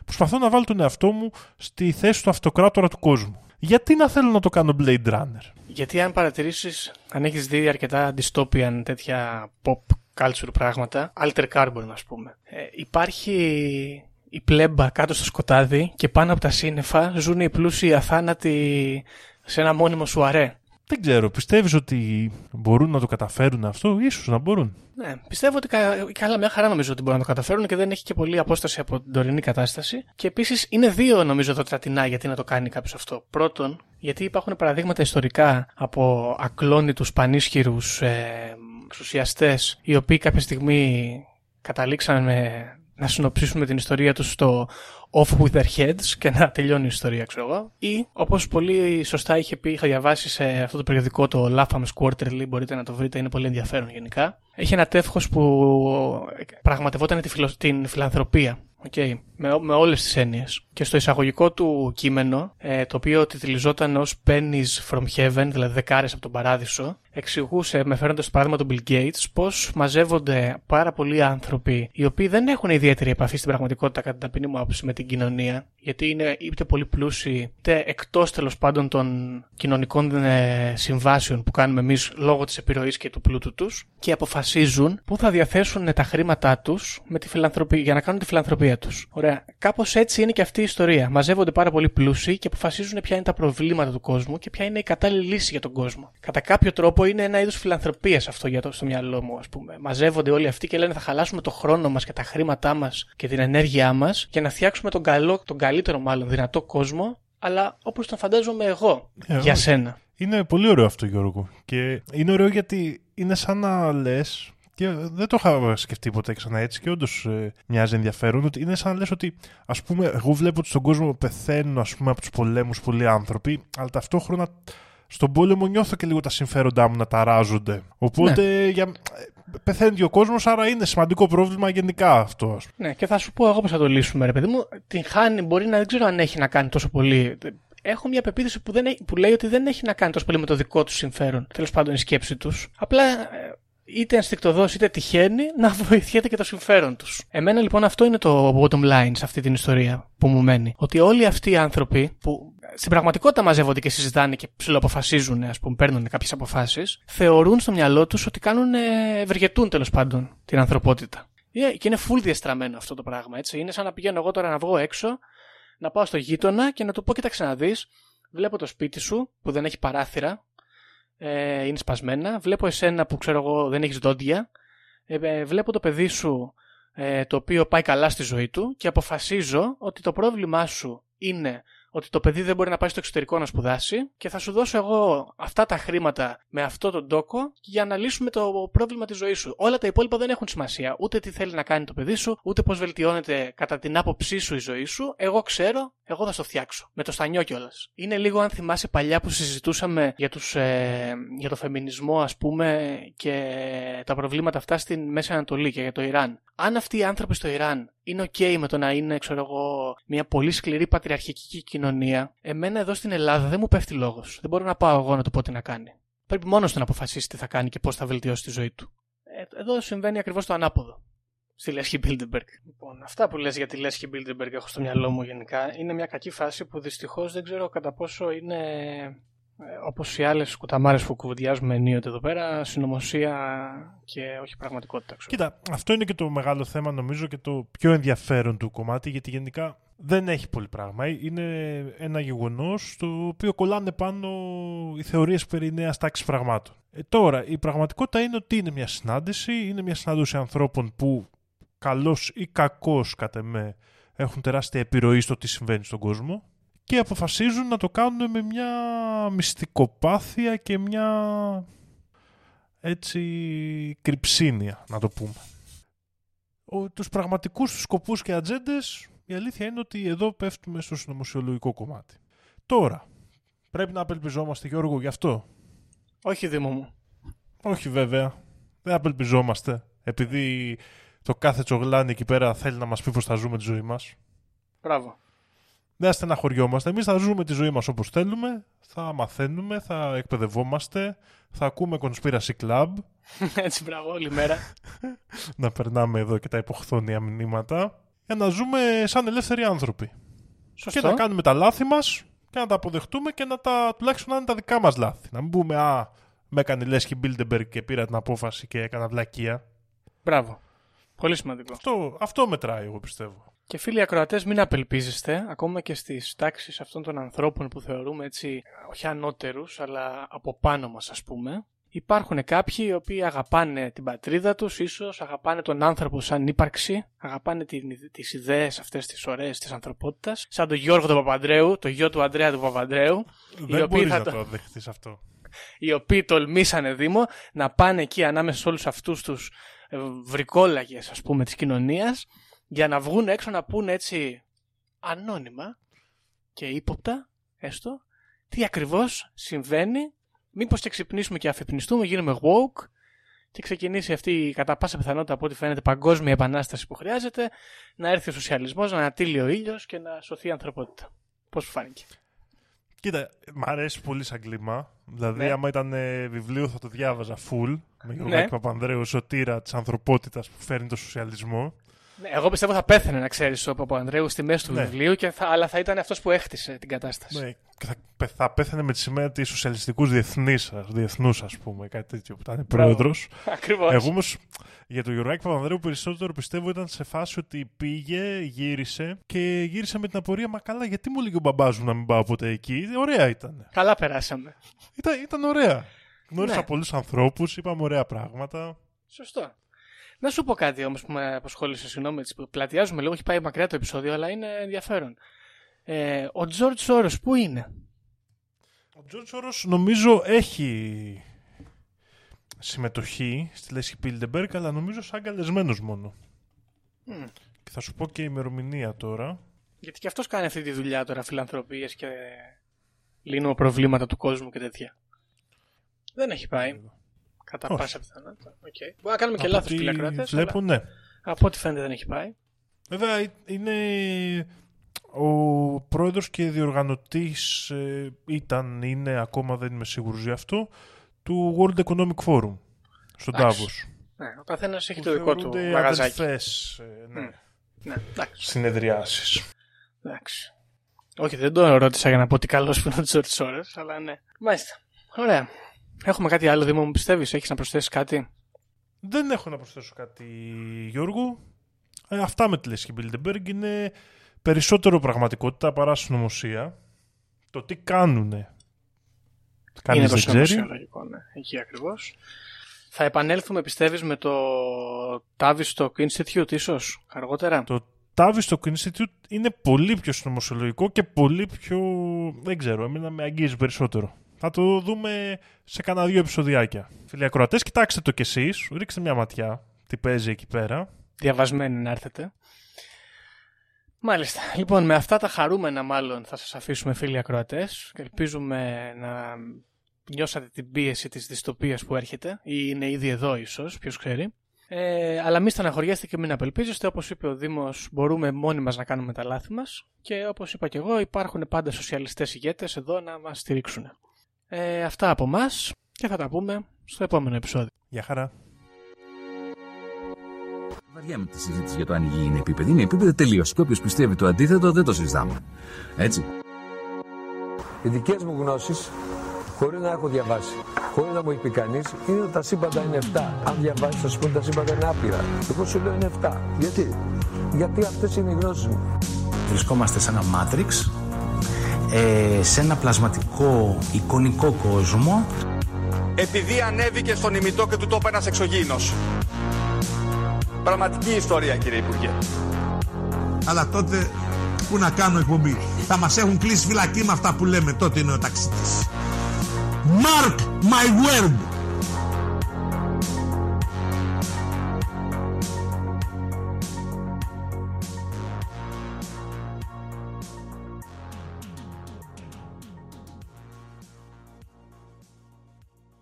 Προσπαθώ να βάλω τον εαυτό μου στη θέση του αυτοκράτορα του κόσμου. Γιατί να θέλω να το κάνω Blade Runner; Γιατί αν παρατηρήσεις, αν έχεις δει αρκετά dystopian τέτοια pop culture πράγματα, alter carbon ας πούμε, ε, υπάρχει η πλέμπα κάτω στο σκοτάδι και πάνω από τα σύννεφα ζουν οι πλούσιοι αθάνατοι σε ένα μόνιμο σουαρέ. δεν ξέρω, πιστεύεις ότι μπορούν να το καταφέρουν αυτό, ίσως να μπορούν. Ναι, πιστεύω ότι κα... καλά μια χαρά νομίζω ότι μπορούν να το καταφέρουν και δεν έχει και πολύ απόσταση από την τωρινή κατάσταση. Και επίσης είναι δύο νομίζω εδώ τρατινά γιατί να το κάνει κάποιος αυτό. Πρώτον, γιατί υπάρχουν παραδείγματα ιστορικά από ακλόνητους πανίσχυρους ε, εξουσιαστές οι οποίοι κάποια στιγμή καταλήξαν να συνοψίσουμε την ιστορία τους στο off with their heads και να τελειώνει η ιστορία, ξέρω εγώ. Ή, όπως πολύ σωστά είχε πει, είχα διαβάσει σε αυτό το περιοδικό το Lafham's Quarterly, μπορείτε να το βρείτε, είναι πολύ ενδιαφέρον γενικά. Έχει ένα τεύχος που πραγματευόταν την φιλανθρωπία Okay. Με, με όλες τις έννοιες. Και στο εισαγωγικό του κείμενο, ε, το οποίο τιτλιζόταν ως Pennies from Heaven, δηλαδή δεκάρες από τον παράδεισο, εξηγούσε, με φέροντας το παράδειγμα του Bill Gates, πώς μαζεύονται πάρα πολλοί άνθρωποι οι οποίοι δεν έχουν ιδιαίτερη επαφή στην πραγματικότητα, κατά την ταπεινή μου άποψη, με την κοινωνία, γιατί είναι είτε πολύ πλούσιοι, είτε εκτός τέλος πάντων των κοινωνικών ε, συμβάσεων που κάνουμε εμείς λόγω της επιρροής και του πλούτου τους, και αποφασίζουν πού θα διαθέσουν τα χρήματά τους με τη φιλανθρωπία, για να κάνουν τη φιλανθρωπία τους. Ωραία. Κάπως έτσι είναι και αυτή η ιστορία. Μαζεύονται πάρα πολύ πλούσιοι και αποφασίζουν ποια είναι τα προβλήματα του κόσμου και ποια είναι η κατάλληλη λύση για τον κόσμο. Κατά κάποιο τρόπο είναι ένα είδος φιλανθρωπίας αυτό για το στο μυαλό μου, ας πούμε. Μαζεύονται όλοι αυτοί και λένε θα χαλάσουμε το χρόνο μας και τα χρήματά μας και την ενέργειά μας για να φτιάξουμε τον, καλό, τον καλύτερο μάλλον δυνατό κόσμο, αλλά όπως τον φαντάζομαι εγώ ε, για σένα. Είναι πολύ ωραίο αυτό, Γιώργο. Και είναι ωραίο γιατί είναι σαν να λες και δεν το είχα σκεφτεί ποτέ ξανά έτσι και όντως ε, μοιάζει ενδιαφέρον. Ότι είναι σαν να λες ότι, ας πούμε, εγώ βλέπω ότι στον κόσμο πεθαίνουν ας πούμε, από τους πολέμους πολλοί άνθρωποι, αλλά ταυτόχρονα στον πόλεμο νιώθω και λίγο τα συμφέροντά μου να ταράζονται. Οπότε ναι. για... πεθαίνει και ο κόσμος, άρα είναι σημαντικό πρόβλημα γενικά αυτό. Ναι, και θα σου πω εγώ πώς θα το λύσουμε, ρε παιδί μου. Την χάνει, μπορεί να δεν ξέρω αν έχει να κάνει τόσο πολύ. Έχω μια πεποίθηση που, δεν που λέει ότι δεν έχει να κάνει τόσο πολύ με το δικό τους συμφέρον. Τέλος πάντων, η σκέψη τους. Απλά ε, είτε ενστικτοδός είτε τυχαίνει να βοηθιέται και το συμφέρον τους. Εμένα λοιπόν αυτό είναι το bottom line σε αυτή την ιστορία που μου μένει. Ότι όλοι αυτοί οι άνθρωποι που στην πραγματικότητα μαζεύονται και συζητάνε και ψηλοαποφασίζουν, ας πούμε, παίρνουν κάποιες αποφάσεις, θεωρούν στο μυαλό τους ότι κάνουν, ευεργετούν τέλος πάντων την ανθρωπότητα. Και είναι full διαστραμμένο αυτό το πράγμα, έτσι. Είναι σαν να πηγαίνω εγώ τώρα να βγω έξω, να πάω στο γείτονα και να του πω: Κοίταξε να δεις, βλέπω το σπίτι σου που δεν έχει παράθυρα, ε, είναι σπασμένα. Βλέπω εσένα που ξέρω εγώ δεν έχεις δόντια. Ε, ε, βλέπω το παιδί σου ε, το οποίο πάει καλά στη ζωή του και αποφασίζω ότι το πρόβλημά σου είναι ότι το παιδί δεν μπορεί να πάει στο εξωτερικό να σπουδάσει και θα σου δώσω εγώ αυτά τα χρήματα με αυτό τον τόκο για να λύσουμε το πρόβλημα της ζωής σου. Όλα τα υπόλοιπα δεν έχουν σημασία. Ούτε τι θέλει να κάνει το παιδί σου, ούτε πώς βελτιώνεται κατά την άποψή σου η ζωή σου. Εγώ ξέρω, εγώ θα στο φτιάξω. Με το στανιό κιόλας. Είναι λίγο αν θυμάσαι παλιά που συζητούσαμε για, τους, ε, για το φεμινισμό, ας πούμε, και τα προβλήματα αυτά στην Μέση Ανατολή και για το Ιράν. Αν αυτοί οι άνθρωποι στο Ιράν είναι okay με το να είναι, ξέρω εγώ, μια πολύ σκληρή πατριαρχική κοινωνία, εμένα εδώ στην Ελλάδα δεν μου πέφτει λόγος. Δεν μπορώ να πάω εγώ να του πω τι να κάνει. Πρέπει μόνος του να αποφασίσει τι θα κάνει και πώς θα βελτιώσει τη ζωή του. Ε, εδώ συμβαίνει ακριβώς το ανάποδο. Στη Λέσχη Μπίλντεμπεργκ. Λοιπόν, αυτά που λες για τη Λέσχη Μπίλντεμπεργκ έχω στο μυαλό μου γενικά. Είναι μια κακή φάση που δυστυχώς δεν ξέρω κατά πόσο είναι ε, Όπως οι άλλες κουταμάρες που κουβεντιάζουμε ενίοτε εδώ πέρα, συνωμοσία και όχι πραγματικότητα. Ξέρω. Κοίτα, αυτό είναι και το μεγάλο θέμα νομίζω και το πιο ενδιαφέρον του κομμάτι, γιατί γενικά δεν έχει πολύ πράγμα. Είναι ένα γεγονός το οποίο κολλάνε πάνω οι θεωρίες περί νέα τάξη πραγμάτων. Ε, τώρα, η πραγματικότητα είναι ότι είναι μια συνάντηση, είναι μια συνάντηση ανθρώπων που καλό ή κακό κατά με έχουν τεράστια επιρροή στο τι συμβαίνει στον κόσμο και αποφασίζουν να το κάνουν με μια μυστικοπάθεια και μια έτσι κρυψίνια να το πούμε. Ο, τους πραγματικούς τους σκοπούς και ατζέντες, η αλήθεια είναι ότι εδώ πέφτουμε στο συνωμοσιολογικό κομμάτι. Τώρα, πρέπει να απελπιζόμαστε Γιώργο γι' αυτό; Όχι Δήμο μου. Όχι βέβαια. Δεν απελπιζόμαστε. Επειδή το κάθε τσογλάνι εκεί πέρα θέλει να μας πει πώς θα ζούμε τη ζωή μας. Μπράβο δεν στεναχωριόμαστε. Εμείς θα ζούμε τη ζωή μας όπως θέλουμε, θα μαθαίνουμε, θα εκπαιδευόμαστε, θα ακούμε Conspiracy Club. <laughs> Έτσι, μπράβο, όλη μέρα. <laughs> να περνάμε εδώ και τα υποχθόνια μηνύματα. Για να ζούμε σαν ελεύθεροι άνθρωποι. Σωστό. Και να κάνουμε τα λάθη μας και να τα αποδεχτούμε και να τα τουλάχιστον να είναι τα δικά μας λάθη. Να μην πούμε, Α, με έκανε η Λέσχη Μπίλντεμπεργκ και πήρα την απόφαση και έκανα βλακεία. Μπράβο. Πολύ σημαντικό. Αυτό, αυτό μετράει, εγώ πιστεύω. Και φίλοι ακροατές μην απελπίζεστε, ακόμα και στις τάξεις αυτών των ανθρώπων που θεωρούμε έτσι, όχι ανώτερους, αλλά από πάνω μας ας πούμε, υπάρχουν κάποιοι οι οποίοι αγαπάνε την πατρίδα τους, ίσως αγαπάνε τον άνθρωπο σαν ύπαρξη, αγαπάνε τις ιδέες αυτές τις ωραίες της ανθρωπότητας, σαν τον Γιώργο τον Παπαντρέου, το γιο του Αντρέα του Παπαντρέου. Δεν μπορείς να το δεχτείς αυτό. Οι οποίοι τολμήσανε Δήμο να πάνε εκεί ανάμεσα σε όλους αυτούς τους ε, βρικόλαγες ας πούμε της κοινωνίας για να βγουν έξω να πούνε έτσι ανώνυμα και ύποπτα έστω τι ακριβώς συμβαίνει μήπως και ξυπνήσουμε και αφυπνιστούμε, γίνουμε woke και ξεκινήσει αυτή η κατά πάσα πιθανότητα από ό,τι φαίνεται παγκόσμια επανάσταση που χρειάζεται να έρθει ο σοσιαλισμός, να ανατείλει ο ήλιος και να σωθεί η ανθρωπότητα. Πώς σου φάνηκε; Κοίτα, μ' αρέσει πολύ σαν κλίμα. Δηλαδή, ναι. άμα ήταν ε, βιβλίο θα το διάβαζα full. Με Γιώργο ναι. Παπανδρέου, σωτήρα της ανθρωπότητας που φέρνει το σοσιαλισμό. Ναι, εγώ πιστεύω θα πέθανε, να ξέρεις, ο Παπανδρέου στη μέση του ναι. βιβλίου, και θα, αλλά θα ήταν αυτός που έχτισε την κατάσταση. Ναι, θα, θα πέθανε με τη σημαία της σοσιαλιστικούς διεθνούς, ας πούμε, κάτι τέτοιο που ήταν πρόεδρος. Ακριβώς. Εγώ όμως για τον Γιωργάκη Παπανδρέου περισσότερο πιστεύω ήταν σε φάση ότι πήγε, γύρισε και γύρισε με την απορία. Μα καλά, γιατί μου λέει ο μπαμπάς μου να μην πάω ποτέ εκεί; Ωραία ήταν. Καλά περάσαμε. Ήταν, ήταν ωραία. Γνώρισα ναι. πολλούς ανθρώπους, είπαμε ωραία πράγματα. Σωστό. Να σου πω κάτι όμως που με απασχόλησε, συγγνώμη, πλατιάζουμε λίγο, έχει πάει μακριά το επεισόδιο, αλλά είναι ενδιαφέρον. Ε, ο Τζορτ Σόρος πού είναι; Ο Τζορτ Σόρος νομίζω έχει συμμετοχή στη Λέσχη Μπίλντεμπεργκ, αλλά νομίζω σαν καλεσμένος μόνο. Mm. Και θα σου πω και η ημερομηνία τώρα. Γιατί και αυτός κάνει αυτή τη δουλειά τώρα, φιλανθρωπίες και λύνουμε προβλήματα του κόσμου και τέτοια. Δεν έχει πάει. Κατά Όχι. πάσα πιθανότητα. Okay. Μπορεί να κάνουμε και λάθος τηλεκράτε. Βλέπω, αλλά... ναι. Από ό,τι φαίνεται δεν έχει πάει. Βέβαια είναι ο πρόεδρος και διοργανωτής ε, ήταν, είναι, ακόμα δεν είμαι σίγουρος γι' αυτό, του World Economic Forum στον Τάβος. Ναι, ο καθένας έχει το δικό του μαγαζάκι. Αδελφές, ε, ναι. Mm. ναι Συνεδριάσεις. Εντάξει. Όχι, δεν το ρώτησα για να πω τι καλός που είναι ο Τζορτ αλλά ναι. Μάλιστα. Ωραία. Έχουμε κάτι άλλο, Δήμο, μου πιστεύεις, έχεις να προσθέσεις κάτι; Δεν έχω να προσθέσω κάτι, Γιώργο. Ε, αυτά με τη Λέσχη Μπίλντεμπεργκ είναι περισσότερο πραγματικότητα παρά συνωμοσία. Το τι κάνουν. Κανείς είναι δεν ξέρει. ναι. Εκεί ακριβώς. Θα επανέλθουμε, πιστεύεις, με το Tavistock Institute ίσως, αργότερα; Το Tavistock Institute είναι πολύ πιο συνωμοσιολογικό και πολύ πιο... δεν ξέρω, εμένα με αγγίζει περισσότερο. Θα το δούμε σε κανένα δύο επεισοδιάκια. Φίλοι ακροατές, κοιτάξτε το κι εσείς, ρίξτε μια ματιά, τι παίζει εκεί πέρα. Διαβασμένοι να έρθετε. Μάλιστα. Λοιπόν, με αυτά τα χαρούμενα μάλλον θα σας αφήσουμε φίλοι ακροατές. Ελπίζουμε να νιώσατε την πίεση της δυστοπίας που έρχεται ή είναι ήδη εδώ ίσως, ποιος ξέρει. Ε, αλλά μη στεναχωριέστε και μην απελπίζεστε. Όπως είπε ο Δήμος, μπορούμε μόνοι μας να κάνουμε τα λάθη μας και όπως είπα και εγώ, υπάρχουν πάντα σοσιαλιστές ηγέτες εδώ να μας στηρίξουν. Ε, αυτά από εμά και θα τα πούμε στο επόμενο επεισόδιο. Γεια χαρά. Βαριά με τη συζήτηση για το αν η γη είναι επίπεδη. Είναι επίπεδη τελείως. Και όποιος πιστεύει το αντίθετο δεν το συζητάμε. Έτσι. Οι δικές μου γνώσεις, χωρίς να έχω διαβάσει, χωρίς να μου έχει πει κανείς, είναι ότι τα σύμπαντα είναι 7. Αν διαβάσεις, θα σου πω ότι τα σύμπαντα είναι άπειρα. Εγώ σου λέω είναι 7. Γιατί, Γιατί αυτές είναι οι γνώσεις μου. Βρισκόμαστε σε ένα μάτριξ ε, σε ένα πλασματικό εικονικό κόσμο επειδή ανέβηκε στον ημιτό και του τόπου ένας εξωγήινος. Πραγματική ιστορία κύριε Υπουργέ. Αλλά τότε που να κάνω εκπομπή; Θα μας έχουν κλείσει φυλακή με αυτά που λέμε τότε είναι ο ταξίτης. Mark my word.